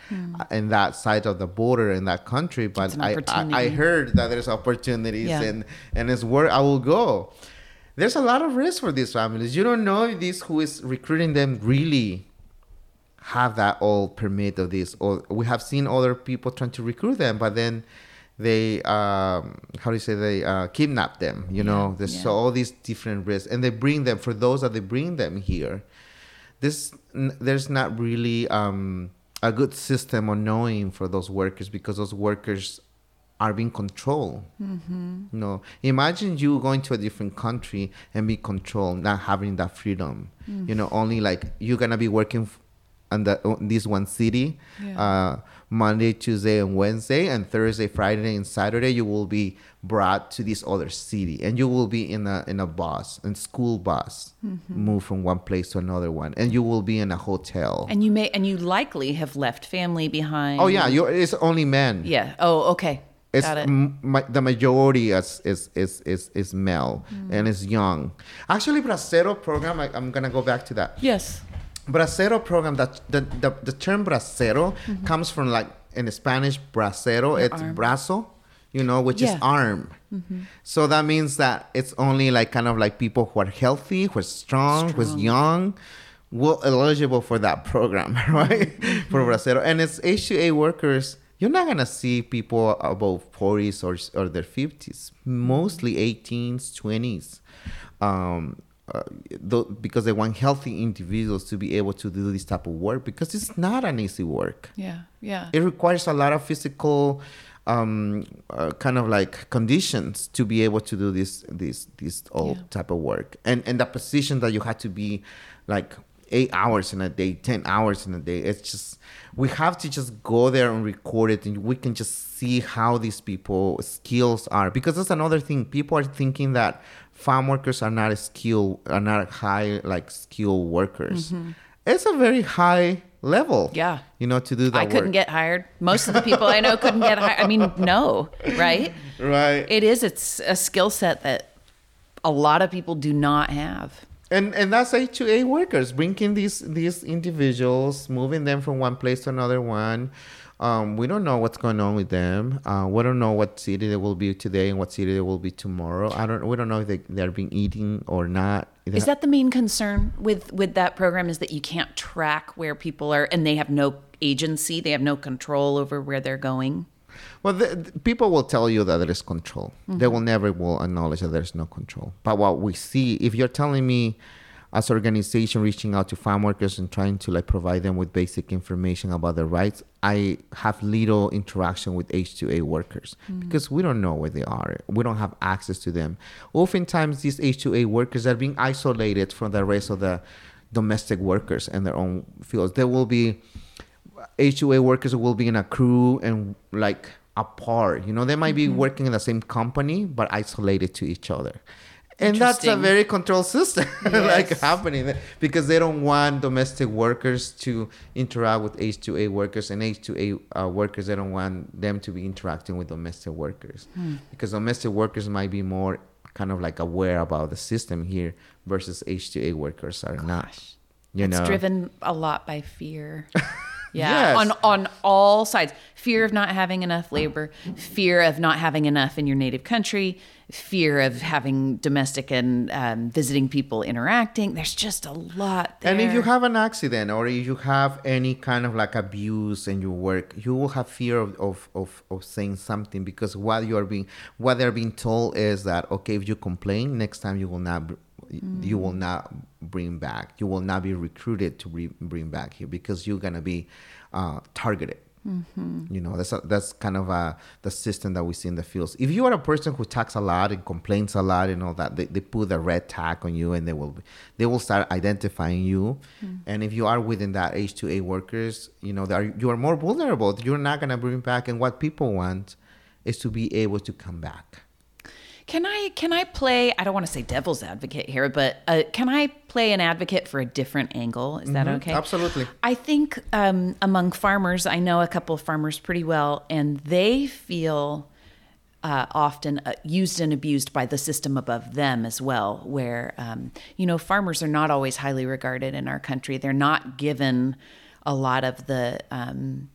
in that side of the border in that country but I, I i heard that there's opportunities Yeah. and and it's where i will go. There's a lot of risk for these families. You don't know if this who is recruiting them really have that all permit of this or we have seen other people trying to recruit them but then they um how do you say they uh kidnap them you know there's yeah. so all these different risks and they bring them for those that they bring them here this n- there's not really um a good system on knowing for those workers because those workers are being controlled Mm-hmm. no imagine you going to a different country and be controlled not having that freedom Mm. you know only like you're gonna be working f- on the on this one city Yeah. uh monday tuesday and wednesday and thursday friday and saturday you will be brought to this other city and you will be in a in a bus in school bus Mm-hmm. move from one place to another one and you will be in a hotel And you may, and you likely have left family behind. oh yeah you're it's only men Yeah. Oh, okay. it's Got it. m- ma- the majority is is is is, is male Mm. and is young. Actually, Bracero program. I, I'm gonna go back to that. yes. Bracero program. That the the, the term bracero comes from like in Spanish bracero. Mm-hmm. Your it's arm. brazo, you know, which Yeah. Mm-hmm. is arm. So that means that it's only like kind of like people who are healthy, who are strong, who's Strong. young. Will eligible for that program, right? for bracero, and it's H2A workers. You're not gonna see people above 40s or or their 50s, mostly 18s, 20s, um, uh, tho- because they want healthy individuals to be able to do this type of work because it's not an easy work. Yeah. Yeah. It requires a lot of physical, um, uh, kind of like conditions to be able to do this this this all Yeah. type of work, and and the position that you had to be like eight hours in a day, ten hours in a day. It's just we have to just go there and record it, and we can just see how these people skills are because that's another thing. People are thinking that farm workers are not a skill, are not high like skilled workers. It's a very high level. Mm-hmm. Yeah. You know, to do that I couldn't work. get hired. Most of the people I know couldn't get hired. I mean, no, right? right. It is. It's a skill set that a lot of people do not have. and and that's H2A workers bringing these these individuals, moving them from one place to another one. Um, we don't know what's going on with them. Uh, we don't know what city they will be today and what city they will be tomorrow. I don't. We don't know if they they're being eating or not. Is that the main concern with with that program? Is that you can't track where people are, and they have no agency, they have no control over where they're going. Well, the, the- people will tell you that there is control. They will never will acknowledge that there's no control. But what we see, if you're telling me, as organization reaching out to farm workers and trying to like provide them with basic information about their rights, I have little interaction with H2A workers mm. because we don't know where they are. We don't have access to them. Oftentimes, these H2A workers are being isolated from the rest of the domestic workers in their own fields. There will be H2A workers will be in a crew and like apart. You know, they might be mm-hmm. working in the same company but isolated to each other. And that's a very controlled system like happening because they don't want domestic workers to interact with H2A workers and H2A uh, workers they don't want them to be interacting with domestic workers because domestic workers might be more kind of like aware about the system here versus H2A workers are not. You it's know, driven a lot by fear. Yeah, Yes. on on all sides. Fear of not having enough labor, fear of not having enough in your native country, fear of having domestic and um, visiting people interacting. There's just a lot there. And if you have an accident or if you have any kind of like abuse in your work, you will have fear of, of, of, of saying something because what you are being what they're being told is that okay, if you complain, next time you will not br- you will not bring back. You will not be recruited to re- bring back here because you're gonna be uh, targeted. You know, that's a, that's kind of uh, the system that we see in the fields. If you are a person who talks a lot and complains a lot and all that, they, they put a red tag on you and they will they will start identifying you. And if you are within that H2A workers, you know, they are, you are more vulnerable. You're not gonna bring back. And what people want is to be able to come back. Can I can I play? I don't want to say devil's advocate here, but uh, can I play an advocate for a different angle? Is that okay? Absolutely. I think um, among farmers, I know a couple of farmers pretty well, and they feel uh, often uh, used and abused by the system above them as well. Where um, you know farmers are not always highly regarded in our country. They're not given a lot of the um,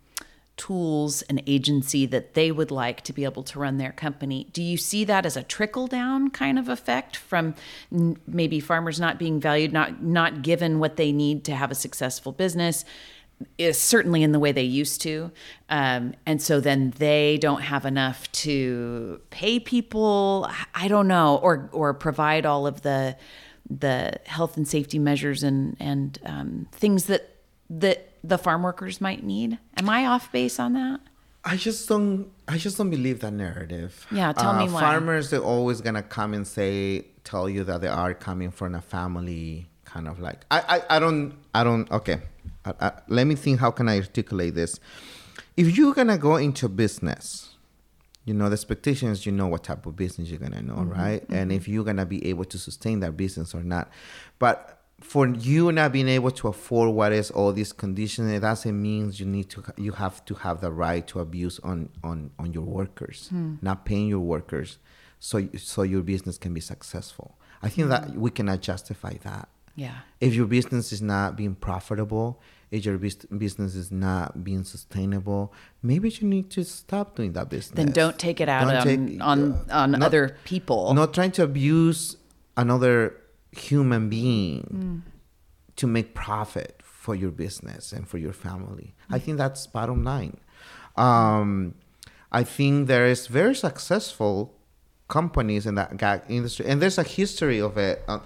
tools and agency that they would like to be able to run their company. Do you see that as a trickle down kind of effect from n- maybe farmers not being valued, not not given what they need to have a successful business? Is certainly in the way they used to, um, and so then they don't have enough to pay people. I don't know, or or provide all of the the health and safety measures and and um, things that that the farm workers might need. Am I off base on that? I just don't. I just don't believe that narrative. Yeah, tell me why. Farmers, they're always gonna come and say, tell you that they are coming from a family, kind of like. I, I, I don't, I don't. Okay, I, I, let me think. How can I articulate this? If you're gonna go into business, you know the expectations. You know what type of business you're gonna know, mm-hmm, right? Mm-hmm. And if you're gonna be able to sustain that business or not, but for you not being able to afford what is all these conditions, it doesn't mean you need to you have to have the right to abuse on on on your workers, hmm. not paying your workers, so so your business can be successful. I think that hmm. we cannot justify that. Yeah. If your business is not being profitable, if your business is not being sustainable, maybe you need to stop doing that business. Then don't take it out on take, on, on not, other people. Not trying to abuse another human being mm. to make profit for your business and for your family. Mm. I think that's bottom line. Um, I think there is very successful companies in that gag industry, and there's a history of it. Uh,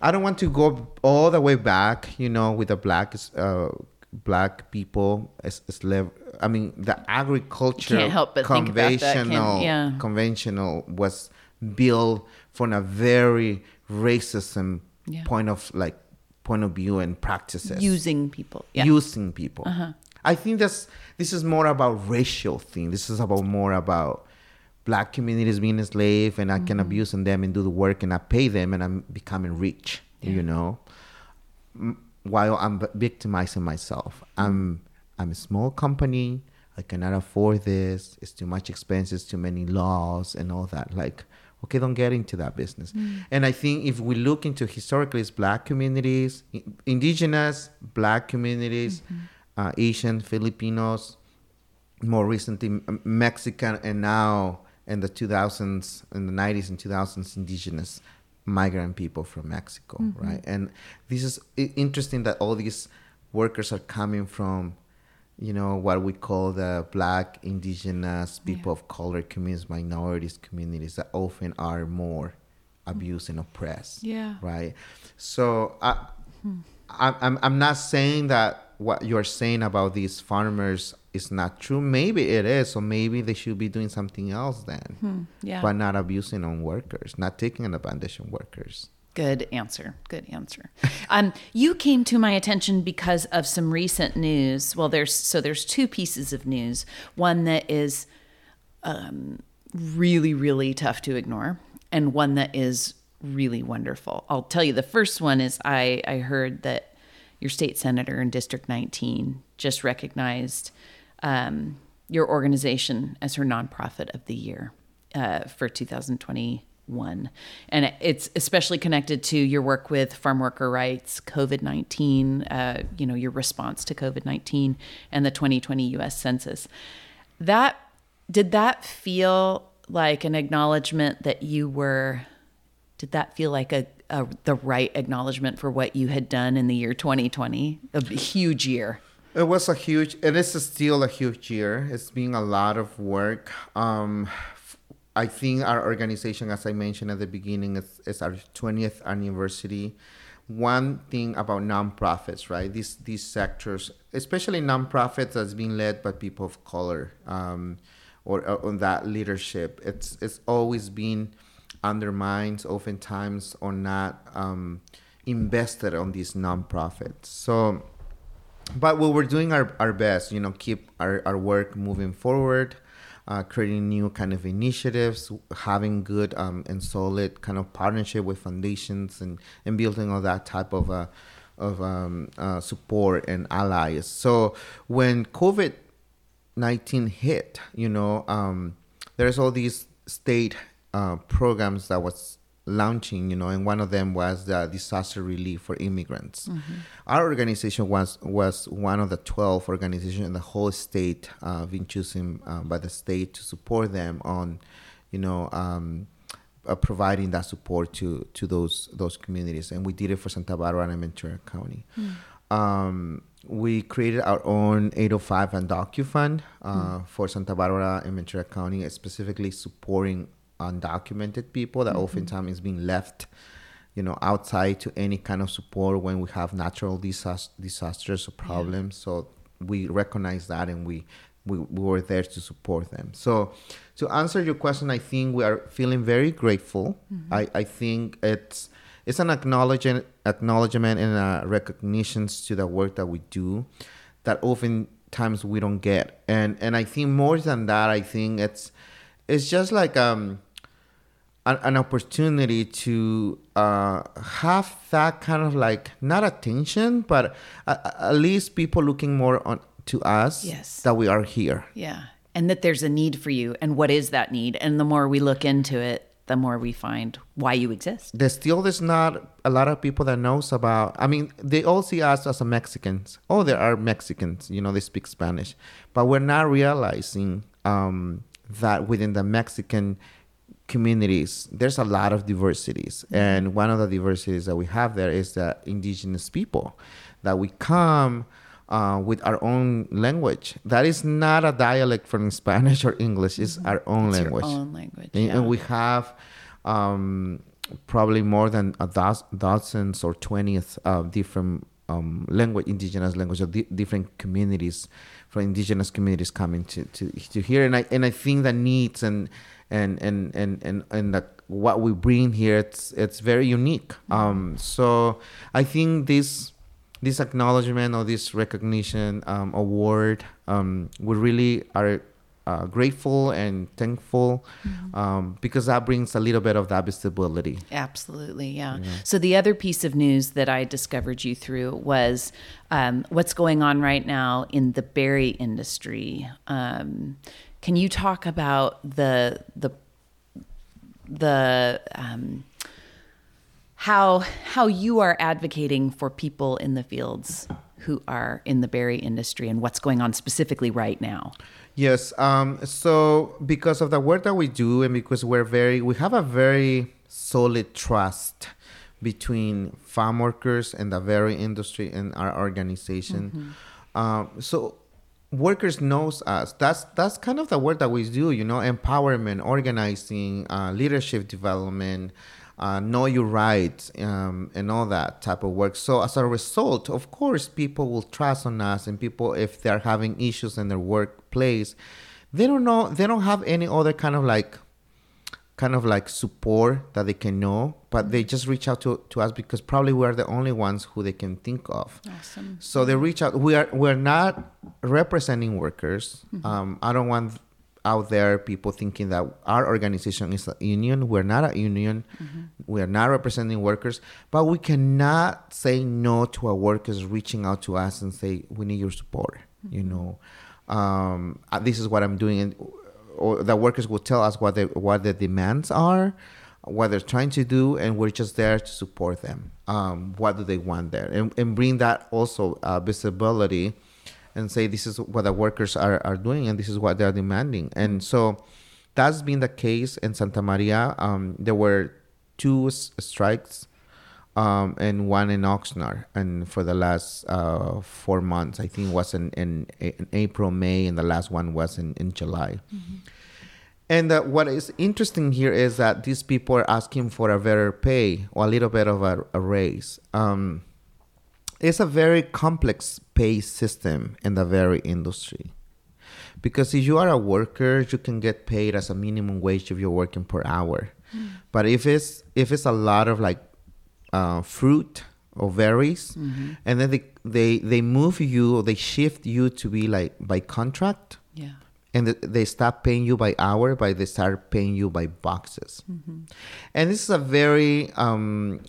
I don't want to go all the way back, you know, with the black uh, black people as, slave. I mean, the agriculture conventional yeah. conventional was built from a very racism yeah. point of like point of view and practices using people yeah. using people uh-huh. i think that's this is more about racial thing this is about more about black communities being enslaved and i mm-hmm. can abuse them and do the work and i pay them and i'm becoming rich yeah. you know while i'm victimizing myself i'm i'm a small company i cannot afford this it's too much expenses too many laws and all that like okay don't get into that business mm. and i think if we look into historically it's black communities indigenous black communities mm-hmm. uh, asian filipinos more recently mexican and now in the 2000s in the 90s and 2000s indigenous migrant people from mexico mm-hmm. right and this is interesting that all these workers are coming from you know what we call the black indigenous people yeah. of color communities minorities communities that often are more abused and oppressed yeah right so i hmm. I'm, I'm not saying that what you're saying about these farmers is not true maybe it is so maybe they should be doing something else then hmm. yeah but not abusing on workers not taking advantage of workers Good answer. Good answer. Um, you came to my attention because of some recent news. Well, there's so there's two pieces of news. One that is um, really, really tough to ignore, and one that is really wonderful. I'll tell you. The first one is I I heard that your state senator in District 19 just recognized um, your organization as her nonprofit of the year uh, for 2020 one. And it's especially connected to your work with farm worker rights, COVID 19, uh, you know, your response to COVID 19 and the 2020 US Census. That did that feel like an acknowledgement that you were, did that feel like a, a the right acknowledgement for what you had done in the year 2020? A huge year. It was a huge, and it is still a huge year. It's been a lot of work. Um, I think our organization, as I mentioned at the beginning, is, is our 20th anniversary. One thing about nonprofits, right? These these sectors, especially nonprofits that's being led by people of color, um, or, on that leadership, it's it's always been undermined, oftentimes, or not um, invested on these nonprofits. So, but we we're doing our, our best, you know, keep our, our work moving forward uh, creating new kind of initiatives, having good um, and solid kind of partnership with foundations, and, and building all that type of uh, of um, uh, support and allies. So when COVID nineteen hit, you know, um, there's all these state uh, programs that was launching, you know, and one of them was the disaster relief for immigrants. Mm-hmm. Our organization was was one of the twelve organizations in the whole state uh, being chosen uh, by the state to support them on, you know. Um, uh, providing that support to to those those communities, and we did it for Santa Barbara and Ventura County. Mm. Um, we created our own 805 undocu fund uh, mm. for Santa Barbara and Ventura County, specifically supporting undocumented people that mm-hmm. oftentimes is being left you know outside to any kind of support when we have natural disast- disasters or problems yeah. so we recognize that and we, we we were there to support them so to answer your question i think we are feeling very grateful mm-hmm. i i think it's it's an acknowledgement acknowledgement and a recognition to the work that we do that oftentimes we don't get and and i think more than that i think it's it's just like um an, an opportunity to uh, have that kind of like not attention, but at least people looking more on to us yes. that we are here. Yeah, and that there's a need for you, and what is that need? And the more we look into it, the more we find why you exist. There's still there's not a lot of people that knows about. I mean, they all see us as a Mexicans. Oh, there are Mexicans. You know, they speak Spanish, but we're not realizing um, that within the Mexican communities there's a lot of diversities mm-hmm. and one of the diversities that we have there is the indigenous people that we come uh, with our own language that is not a dialect from spanish or english it's mm-hmm. our own it's language, own language and, yeah. and, we have um, probably more than a dozen, dozens or 20th uh, different um, language indigenous language of di- different communities from indigenous communities coming to, to, to here and I, and I think the needs and and and and and, and the, what we bring here it's it's very unique mm-hmm. um, so i think this this acknowledgement or this recognition um, award um, we really are uh, grateful and thankful mm-hmm. um, because that brings a little bit of that visibility. Absolutely, yeah. yeah. So the other piece of news that I discovered you through was um, what's going on right now in the berry industry. Um, can you talk about the the the um, how how you are advocating for people in the fields who are in the berry industry and what's going on specifically right now? Yes. Um, so because of the work that we do and because we're very we have a very solid trust between farm workers and the berry industry and our organization. Mm-hmm. Um, so workers knows us that's that's kind of the work that we do you know empowerment organizing uh, leadership development uh, know your rights um, and all that type of work so as a result of course people will trust on us and people if they're having issues in their workplace they don't know they don't have any other kind of like kind of like support that they can know, but they just reach out to, to us because probably we are the only ones who they can think of. Awesome. So they reach out. We are we're not representing workers. Mm-hmm. Um, I don't want out there people thinking that our organization is a union. We're not a union. Mm-hmm. We are not representing workers, but we cannot say no to our workers reaching out to us and say we need your support. Mm-hmm. You know, um, uh, this is what I'm doing. And or the workers will tell us what they what their demands are, what they're trying to do, and we're just there to support them. Um, what do they want there, and, and bring that also uh, visibility, and say this is what the workers are, are doing, and this is what they're demanding. And so that's been the case in Santa Maria. Um, there were two s- strikes um, and one in Oxnard. And for the last uh, four months, I think was in, in, in, April, May, and the last one was in, in July. Mm-hmm. And uh, what is interesting here is that these people are asking for a better pay or a little bit of a, a raise. Um, it's a very complex pay system in the berry industry. Because if you are a worker, you can get paid as a minimum wage if you're working per hour. Mm. But if it's if it's a lot of like uh, fruit or berries, mm-hmm. and then they, they they move you or they shift you to be like by contract. Yeah. and th- they stop paying you by hour, but they start paying you by boxes. And this is a very um,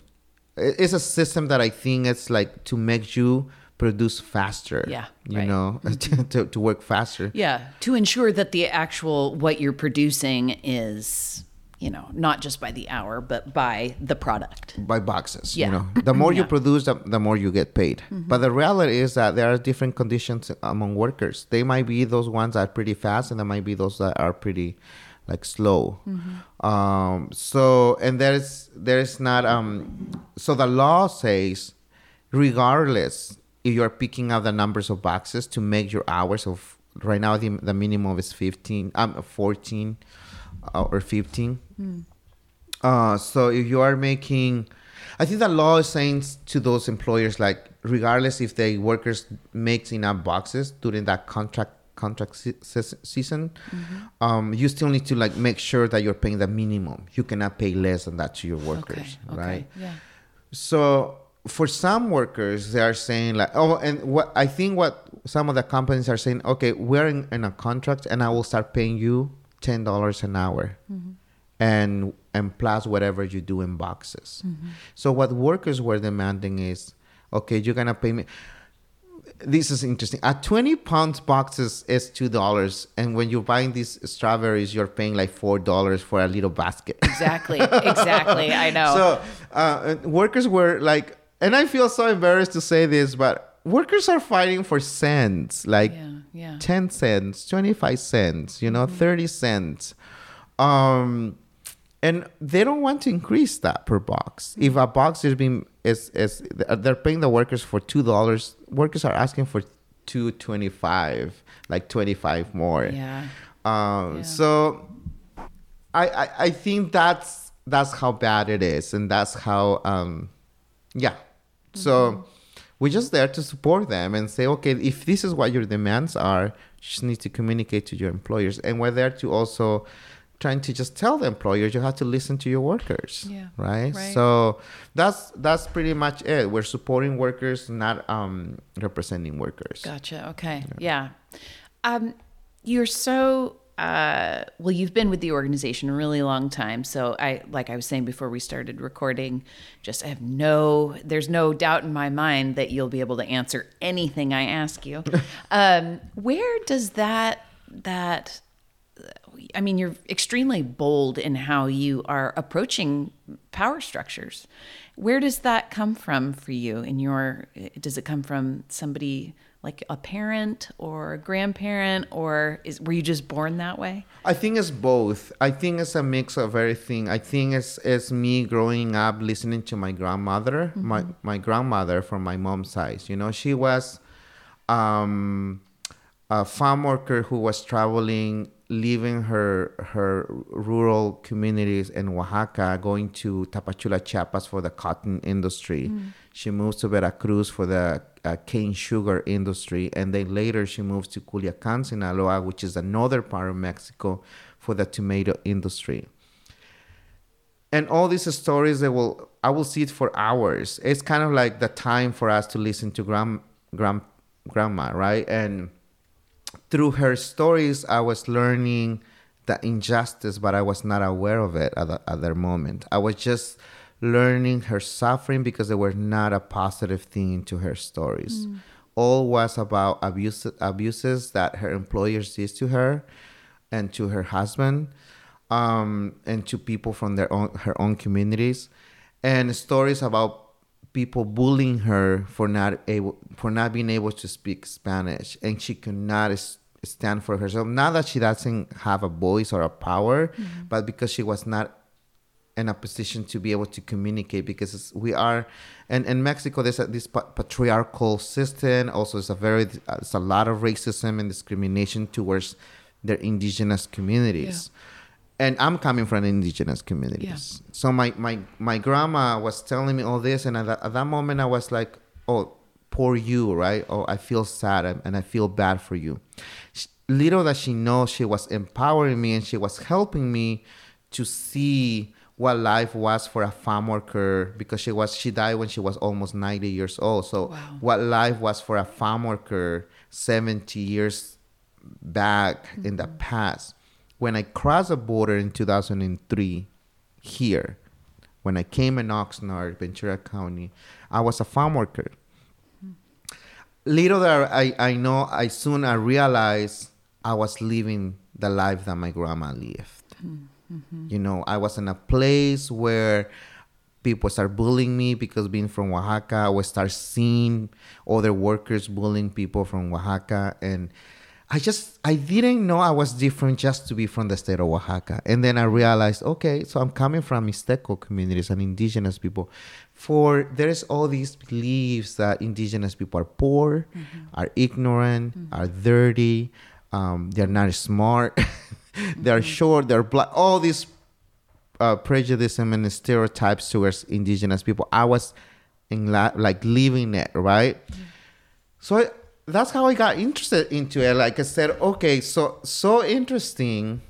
it's a system that I think it's like to make you produce faster. Yeah, you right. know, to, to work faster. Yeah, to ensure that the actual what you're producing is, you know, not just by the hour, but by the product. by boxes. Yeah. You know, the more you Yeah. Mm-hmm. produce, the, the more you get paid. But the reality is that there are different conditions among workers. They might be those ones that are pretty fast, and there might be those that are pretty like slow. Mm-hmm. Um, so and there's there's not um. So the law says, regardless if you're picking up the numbers of boxes to make your hours of right now the, the minimum is 15 um 14 uh, or 15 uh, so if you are making, I think the law is saying to those employers like, regardless if the workers makes enough boxes during that contract contract se- se- season, um, you still need to like make sure that you're paying the minimum. You cannot pay less than that to your workers, right? Yeah. So for some workers, they are saying like, oh, and what I think what some of the companies are saying, okay, we're in, in a contract, and I will start paying you ten dollars an hour, and and plus whatever you do in boxes. So what workers were demanding is, okay, you're gonna pay me. This is interesting. At twenty pounds boxes is two dollars, and when you're buying these strawberries, you're paying like four dollars for a little basket. Exactly. Exactly. I know. So uh, workers were like, and I feel so embarrassed to say this, but workers are fighting for cents, like yeah. Yeah. 10 cents, 25 cents, you know, 30 cents. Um, and they don't want to increase that per box. If a box is being is is they're paying the workers for two dollars, workers are asking for two twenty five, like twenty five more. Yeah. Um, Yeah. So I, I I think that's that's how bad it is, and that's how um, yeah. So we're just there to support them and say, okay, if this is what your demands are, you just need to communicate to your employers, and we're there to also trying to just tell the employers you have to listen to your workers Yeah. right? Right. so that's that's pretty much it we're supporting workers not um representing workers Gotcha. Okay. Yeah. Um, you're so uh, well. You've been with the organization a really long time. So I, like I was saying before we started recording, just I have no. There's no doubt in my mind that you'll be able to answer anything I ask you. um, where does that that I mean, you're extremely bold in how you are approaching power structures. Where does that come from for you? In your, does it come from somebody like a parent or a grandparent, or is were you just born that way? I think it's both. I think it's a mix of everything. I think it's, it's me growing up listening to my grandmother, my, my grandmother from my mom's side. You know, she was um, a farm worker who was traveling, leaving her her rural communities in Oaxaca, going to Tapachula, Chiapas for the cotton industry. She moves to Veracruz for the uh, cane sugar industry, and then later she moves to Culiacan, Sinaloa, which is another part of Mexico, for the tomato industry. And all these stories they will i will see it for hours. It's kind of like the time for us to listen to grand, grand, grandma right? And through her stories i was learning the injustice but i was not aware of it at, the, at that moment. I was just learning her suffering because there were not a positive thing into her stories. All was about abuse, abuses that her employers did to her and to her husband um, and to people from their own her own communities, and stories about people bullying her for not able for not being able to speak Spanish, and she could not stand for herself. Not that she doesn't have a voice or a power, mm-hmm. but because she was not in a position to be able to communicate because we are and in mexico there's a, this pa- patriarchal system. Also it's a very it's a lot of racism and discrimination towards their indigenous communities and i'm coming from indigenous communities. So my, my my grandma was telling me all this and at that, at that moment i was like oh poor you right? Oh i feel sad and i feel bad for you. Sh- little that she knows she was empowering me and she was helping me to see what life was for a farm worker because she was she died when she was almost 90 years old. So Wow. what life was for a farm worker 70 years back in the mm-hmm. past, when I crossed the border in 2003 here, when I came in Oxnard, Ventura County, I was a farm worker. Little that I, I know, I soon I realized I was living the life that my grandma lived. Mm-hmm. You know, I was in a place where people start bullying me because being from Oaxaca, I would start seeing other workers bullying people from Oaxaca. And I just, I didn't know I was different just to be from the state of Oaxaca. And then I realized, okay, so I'm coming from Mixteco communities and indigenous people. For there's all these beliefs that indigenous people are poor, are ignorant, are dirty, um, they're not smart, they're short, they're black, all these uh, prejudice and stereotypes towards indigenous people. I was in la- like living it, right? So I, that's how I got interested into it. Like I said, okay, so so interesting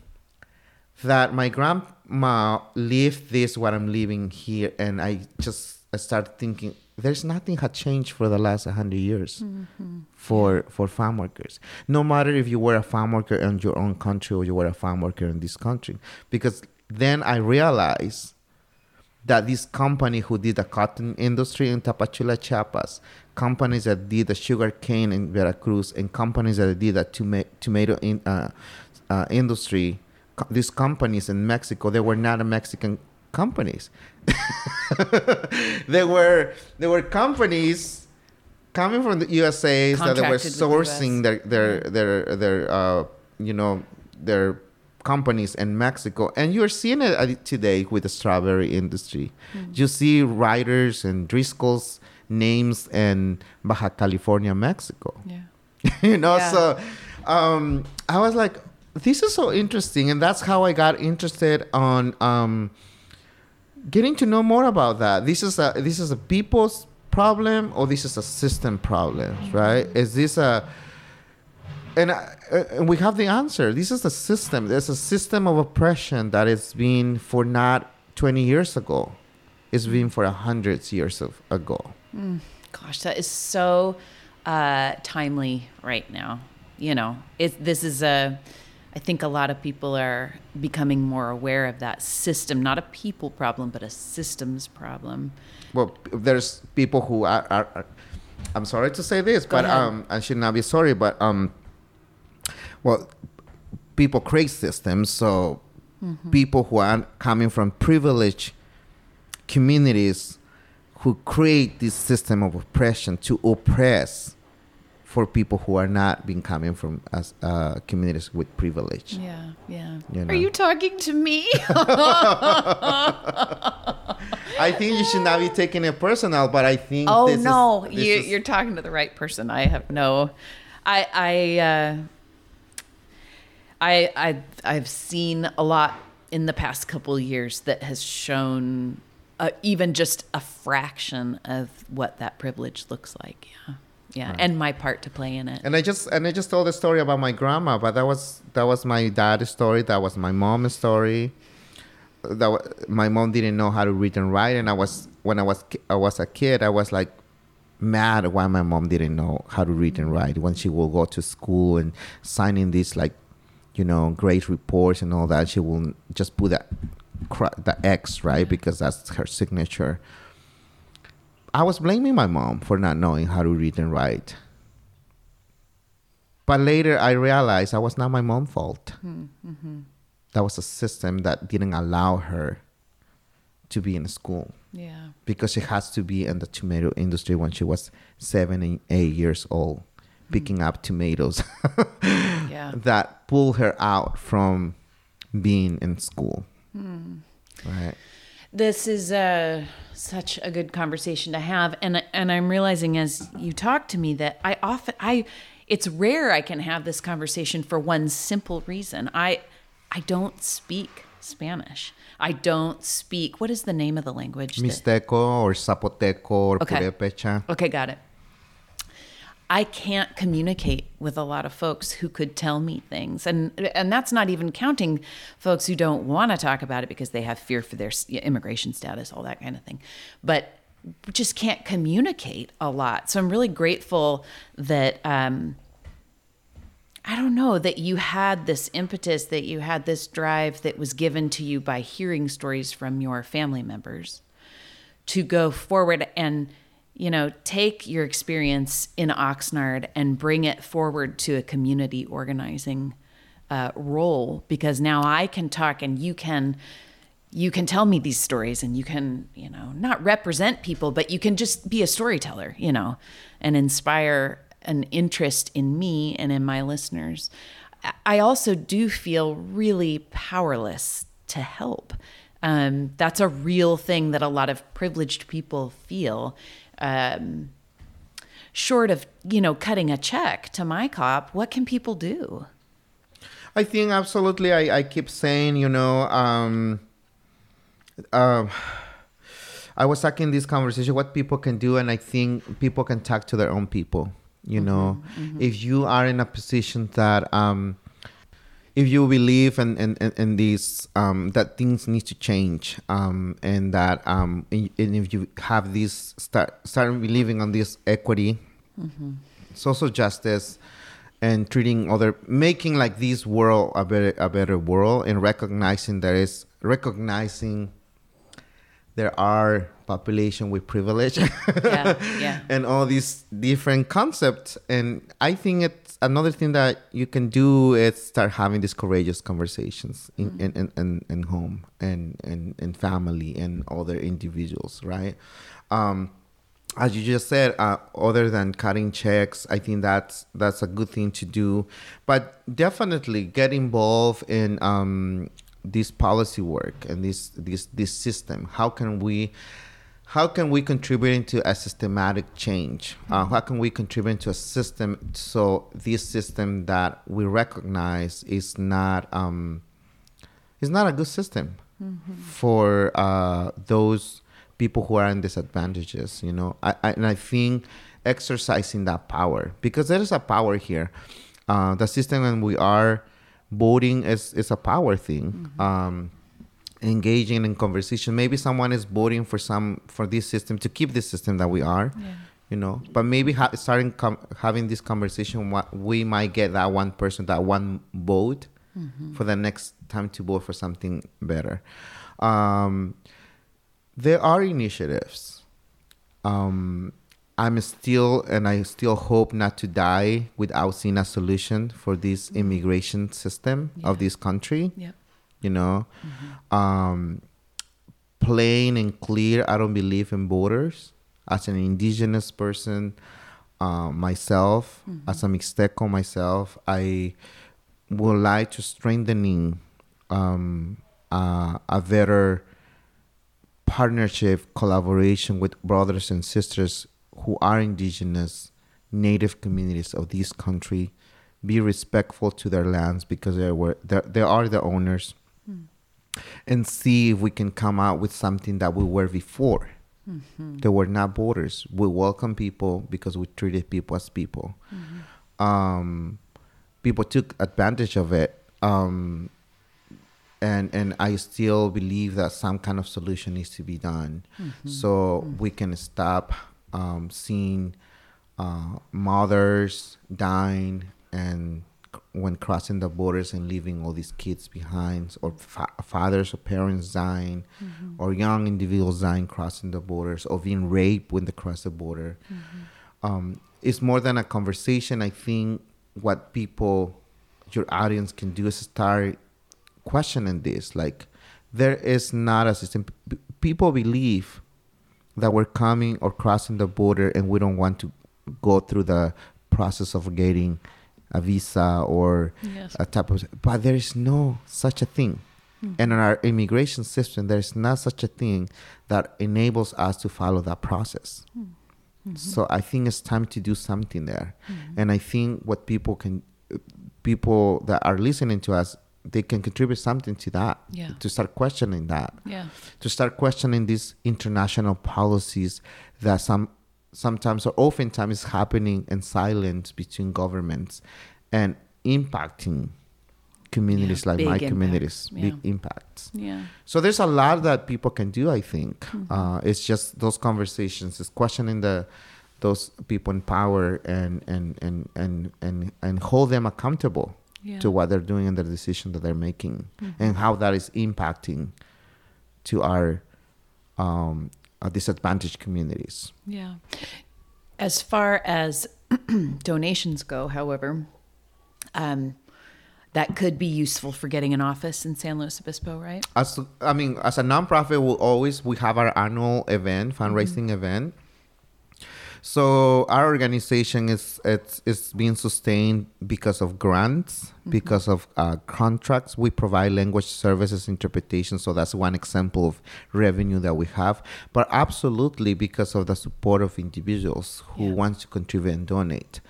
that my grandma lived this what I'm living here, and I just I started thinking there's nothing had changed for the last hundred years mm-hmm. for for farm workers. No matter if you were a farm worker in your own country or you were a farm worker in this country, because then I realized that this company who did the cotton industry in Tapachula, Chiapas, companies that did the sugar cane in Veracruz, and companies that did the toma- tomato in, uh, uh, industry, co- these companies in Mexico, they were not Mexican companies. they were they were companies coming from the USA that they were with the sourcing their their their their uh, you know their companies in Mexico, and you're seeing it uh, today with the strawberry industry. You see Reiters and Driscoll's names in Baja California, Mexico. Yeah. you know, Yeah. so um, I was like, this is so interesting, and that's how I got interested on um, getting to know more about that. This is a this is a people's problem, or this is a system problem, right? Is this a and, uh, and we have the answer. This is a system. There's a system of oppression that has been for not 20 years ago. It's been for hundreds years of, ago. Gosh, that is so uh, timely right now. You know, it, this is a. I think a lot of people are becoming more aware of that system, not a people problem, but a systems problem. Well, there's people who are. are, are I'm sorry to say this, Go but ahead. um, I should not be sorry, but um, well, people create systems. So Mm-hmm. people who are coming from privileged communities who create this system of oppression to oppress for people who are not being coming from as uh, communities with privilege. Yeah, yeah. You Are you talking to me? I think you should not be taking it personal, but I think oh this is- no, this you, is- you're talking to the right person. I have no. I I uh, I I I've seen a lot in the past couple years that has shown uh, even just a fraction of what that privilege looks like. Yeah, yeah, and my part to play in it. And I just and I just told the story about my grandma, but that was that was my dad's story. That was my mom's story. That wa- my mom didn't know how to read and write, and I was when I was I was a kid, I was like mad why my mom didn't know how to read and write when she will go to school and sign in these like you know great reports and all that. She will just put that the X right because that's her signature. I was blaming my mom for not knowing how to read and write. But later I realized that was not my mom's fault. Hmm, mm-hmm. That was a system that didn't allow her to be in school yeah, because she has to be in the tomato industry when she was seven and eight years old, hmm. picking up tomatoes yeah. that pull her out from being in school. Right. This is uh, such a good conversation to have, and and I'm realizing as you talk to me that I often I it's rare I can have this conversation for one simple reason. I I don't speak Spanish. I don't speak. What is the name of the language? that- Mixteco or Zapoteco or Okay. Purepecha. Okay, got it. I can't communicate with a lot of folks who could tell me things, and and that's not even counting folks who don't want to talk about it because they have fear for their immigration status, all that kind of thing. But just can't communicate a lot. So I'm really grateful that um, I don't know that you had this impetus, that you had this drive that was given to you by hearing stories from your family members to go forward and you know take your experience in Oxnard and bring it forward to a community organizing uh, role because now I can talk and you can you can tell me these stories and you can you know not represent people but you can just be a storyteller you know and inspire an interest in me and in my listeners. I also do feel really powerless to help. Um, that's a real thing that a lot of privileged people feel. Um, short of you know cutting a check to MICOP, what can people do? I think absolutely. I, I keep saying, you know, um, um, I was talking this conversation what people can do, and I think people can talk to their own people you know mm-hmm, mm-hmm. if you are in a position that um if you believe and in, in, in these um that things need to change um and that um and, if you have this start start believing on this equity mm-hmm. social justice and treating other making like this world a better a better world and recognizing there is recognizing there are population with privilege yeah, yeah. and all these different concepts and i think it's another thing that you can do is start having these courageous conversations in, mm. in, in, in, in, home and, and, and family and other individuals right um, as you just said, uh, other than cutting checks, I think that's that's a good thing to do. But definitely get involved in um, this policy work and this this this system. How can we how can we contribute into a systematic change? Uh, how can we contribute to a system so this system that we recognize is not um, is not a good system mm-hmm. for uh, those people who are in disadvantages? You know, I, I, and I think exercising that power because there is a power here. Uh, the system and we are voting is is a power thing. Mm-hmm. Um, engaging in conversation. Maybe someone is voting for some for this system to keep this system that we are. Yeah. You know, but maybe ha- starting com- having this conversation, what we might get that one person, that one vote, mm-hmm. for the next time to vote for something better. Um, there are initiatives. Um, I'm still, and I still hope not to die without seeing a solution for this mm-hmm. immigration system yeah. of this country. Yeah you know mm-hmm. um, plain and clear i don't believe in borders as an indigenous person uh, myself mm-hmm. as a mixteco myself i would like to strengthening um, uh, a better partnership collaboration with brothers and sisters who are indigenous native communities of this country be respectful to their lands because they were they are the owners and see if we can come out with something that we were before. Mm-hmm. There were not borders. We welcome people because we treated people as people. Mm-hmm. Um, people took advantage of it. Um, and and I still believe that some kind of solution needs to be done, mm-hmm. so mm-hmm. we can stop um, seeing uh, mothers dying and when crossing the borders and leaving all these kids behind, or fa- fathers or parents dying, mm-hmm. or young individuals dying crossing the borders, or being raped when they cross the border. Mm-hmm. Um, it's more than a conversation. I think what people, your audience, can do is start questioning this. Like, there is not a system. P- people believe that we're coming or crossing the border and we don't want to go through the process of getting a visa or yes. a type of but there is no such a thing mm-hmm. and in our immigration system there is not such a thing that enables us to follow that process mm-hmm. so i think it's time to do something there mm-hmm. and i think what people can people that are listening to us they can contribute something to that yeah. to start questioning that yeah. to start questioning these international policies that some sometimes or oftentimes is happening in silence between governments and impacting communities yeah, like my impact. communities yeah. big impacts yeah so there's a lot that people can do i think mm-hmm. uh, it's just those conversations it's questioning the those people in power and and and and and, and hold them accountable Yeah. to what they're doing and the decision that they're making and how that is impacting to our um, uh, disadvantaged communities. Yeah. As far as donations go, however, um, that could be useful for getting an office in San Luis Obispo, right? As I mean, as a nonprofit, we always we have our annual event, fundraising event. So our organization is it's it's being sustained because of grants, because of uh, contracts. We provide language services interpretation, so that's one example of revenue that we have. But absolutely because of the support of individuals who Yeah. want to contribute and donate.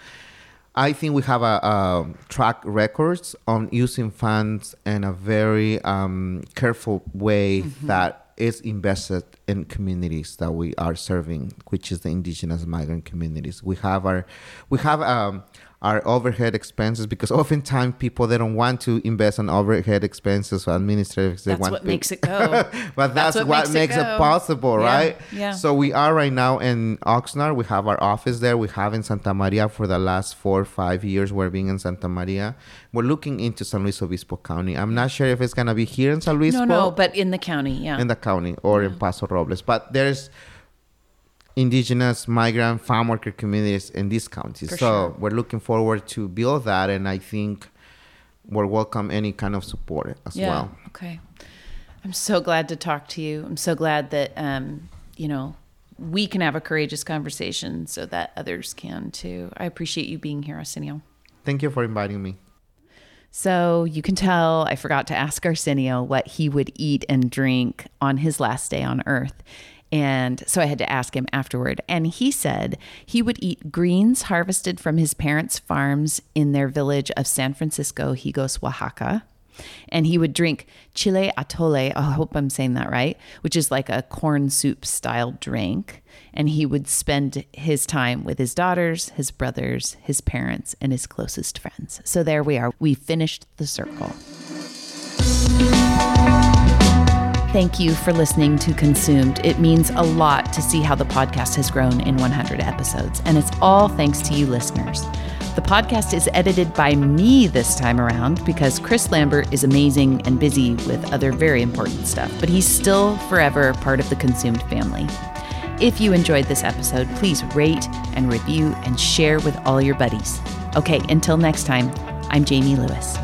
I think we have a, a track records on using funds in a very um, careful way that is invested in communities that we are serving, which is the indigenous migrant communities. We have our, we have um, our overhead expenses because oftentimes people they don't want to invest on overhead expenses or administrative. They That's want what makes it go. but that's, what what, makes it makes, it, possible, Yeah, right? yeah. So we are right now in Oxnard. We have our office there. We have in Santa Maria for the last four or five years. We're being in Santa Maria. We're looking into San Luis Obispo County. I'm not sure if it's gonna be here in San Luis no, no, but in the county, yeah. in the county or in Paso Robles. But there's indigenous migrant farm worker communities in these counties. For so sure. we're looking forward to build that and I think we'll welcome any kind of support as yeah. well. Okay. I'm so glad to talk to you. I'm so glad that um, you know, we can have a courageous conversation so that others can too. I appreciate you being here, Arsenio. Thank you for inviting me. So you can tell I forgot to ask Arsenio what he would eat and drink on his last day on earth. And so I had to ask him afterward. And he said he would eat greens harvested from his parents' farms in their village of San Francisco, Higos, Oaxaca. And he would drink chile atole, I hope I'm saying that right, which is like a corn soup style drink. And he would spend his time with his daughters, his brothers, his parents, and his closest friends. So there we are. We finished the circle. Thank you for listening to Consumed. It means a lot to see how the podcast has grown in 100 episodes, and it's all thanks to you listeners. The podcast is edited by me this time around because Chris Lambert is amazing and busy with other very important stuff, but he's still forever part of the Consumed family. If you enjoyed this episode, please rate and review and share with all your buddies. Okay, until next time, I'm Jamie Lewis.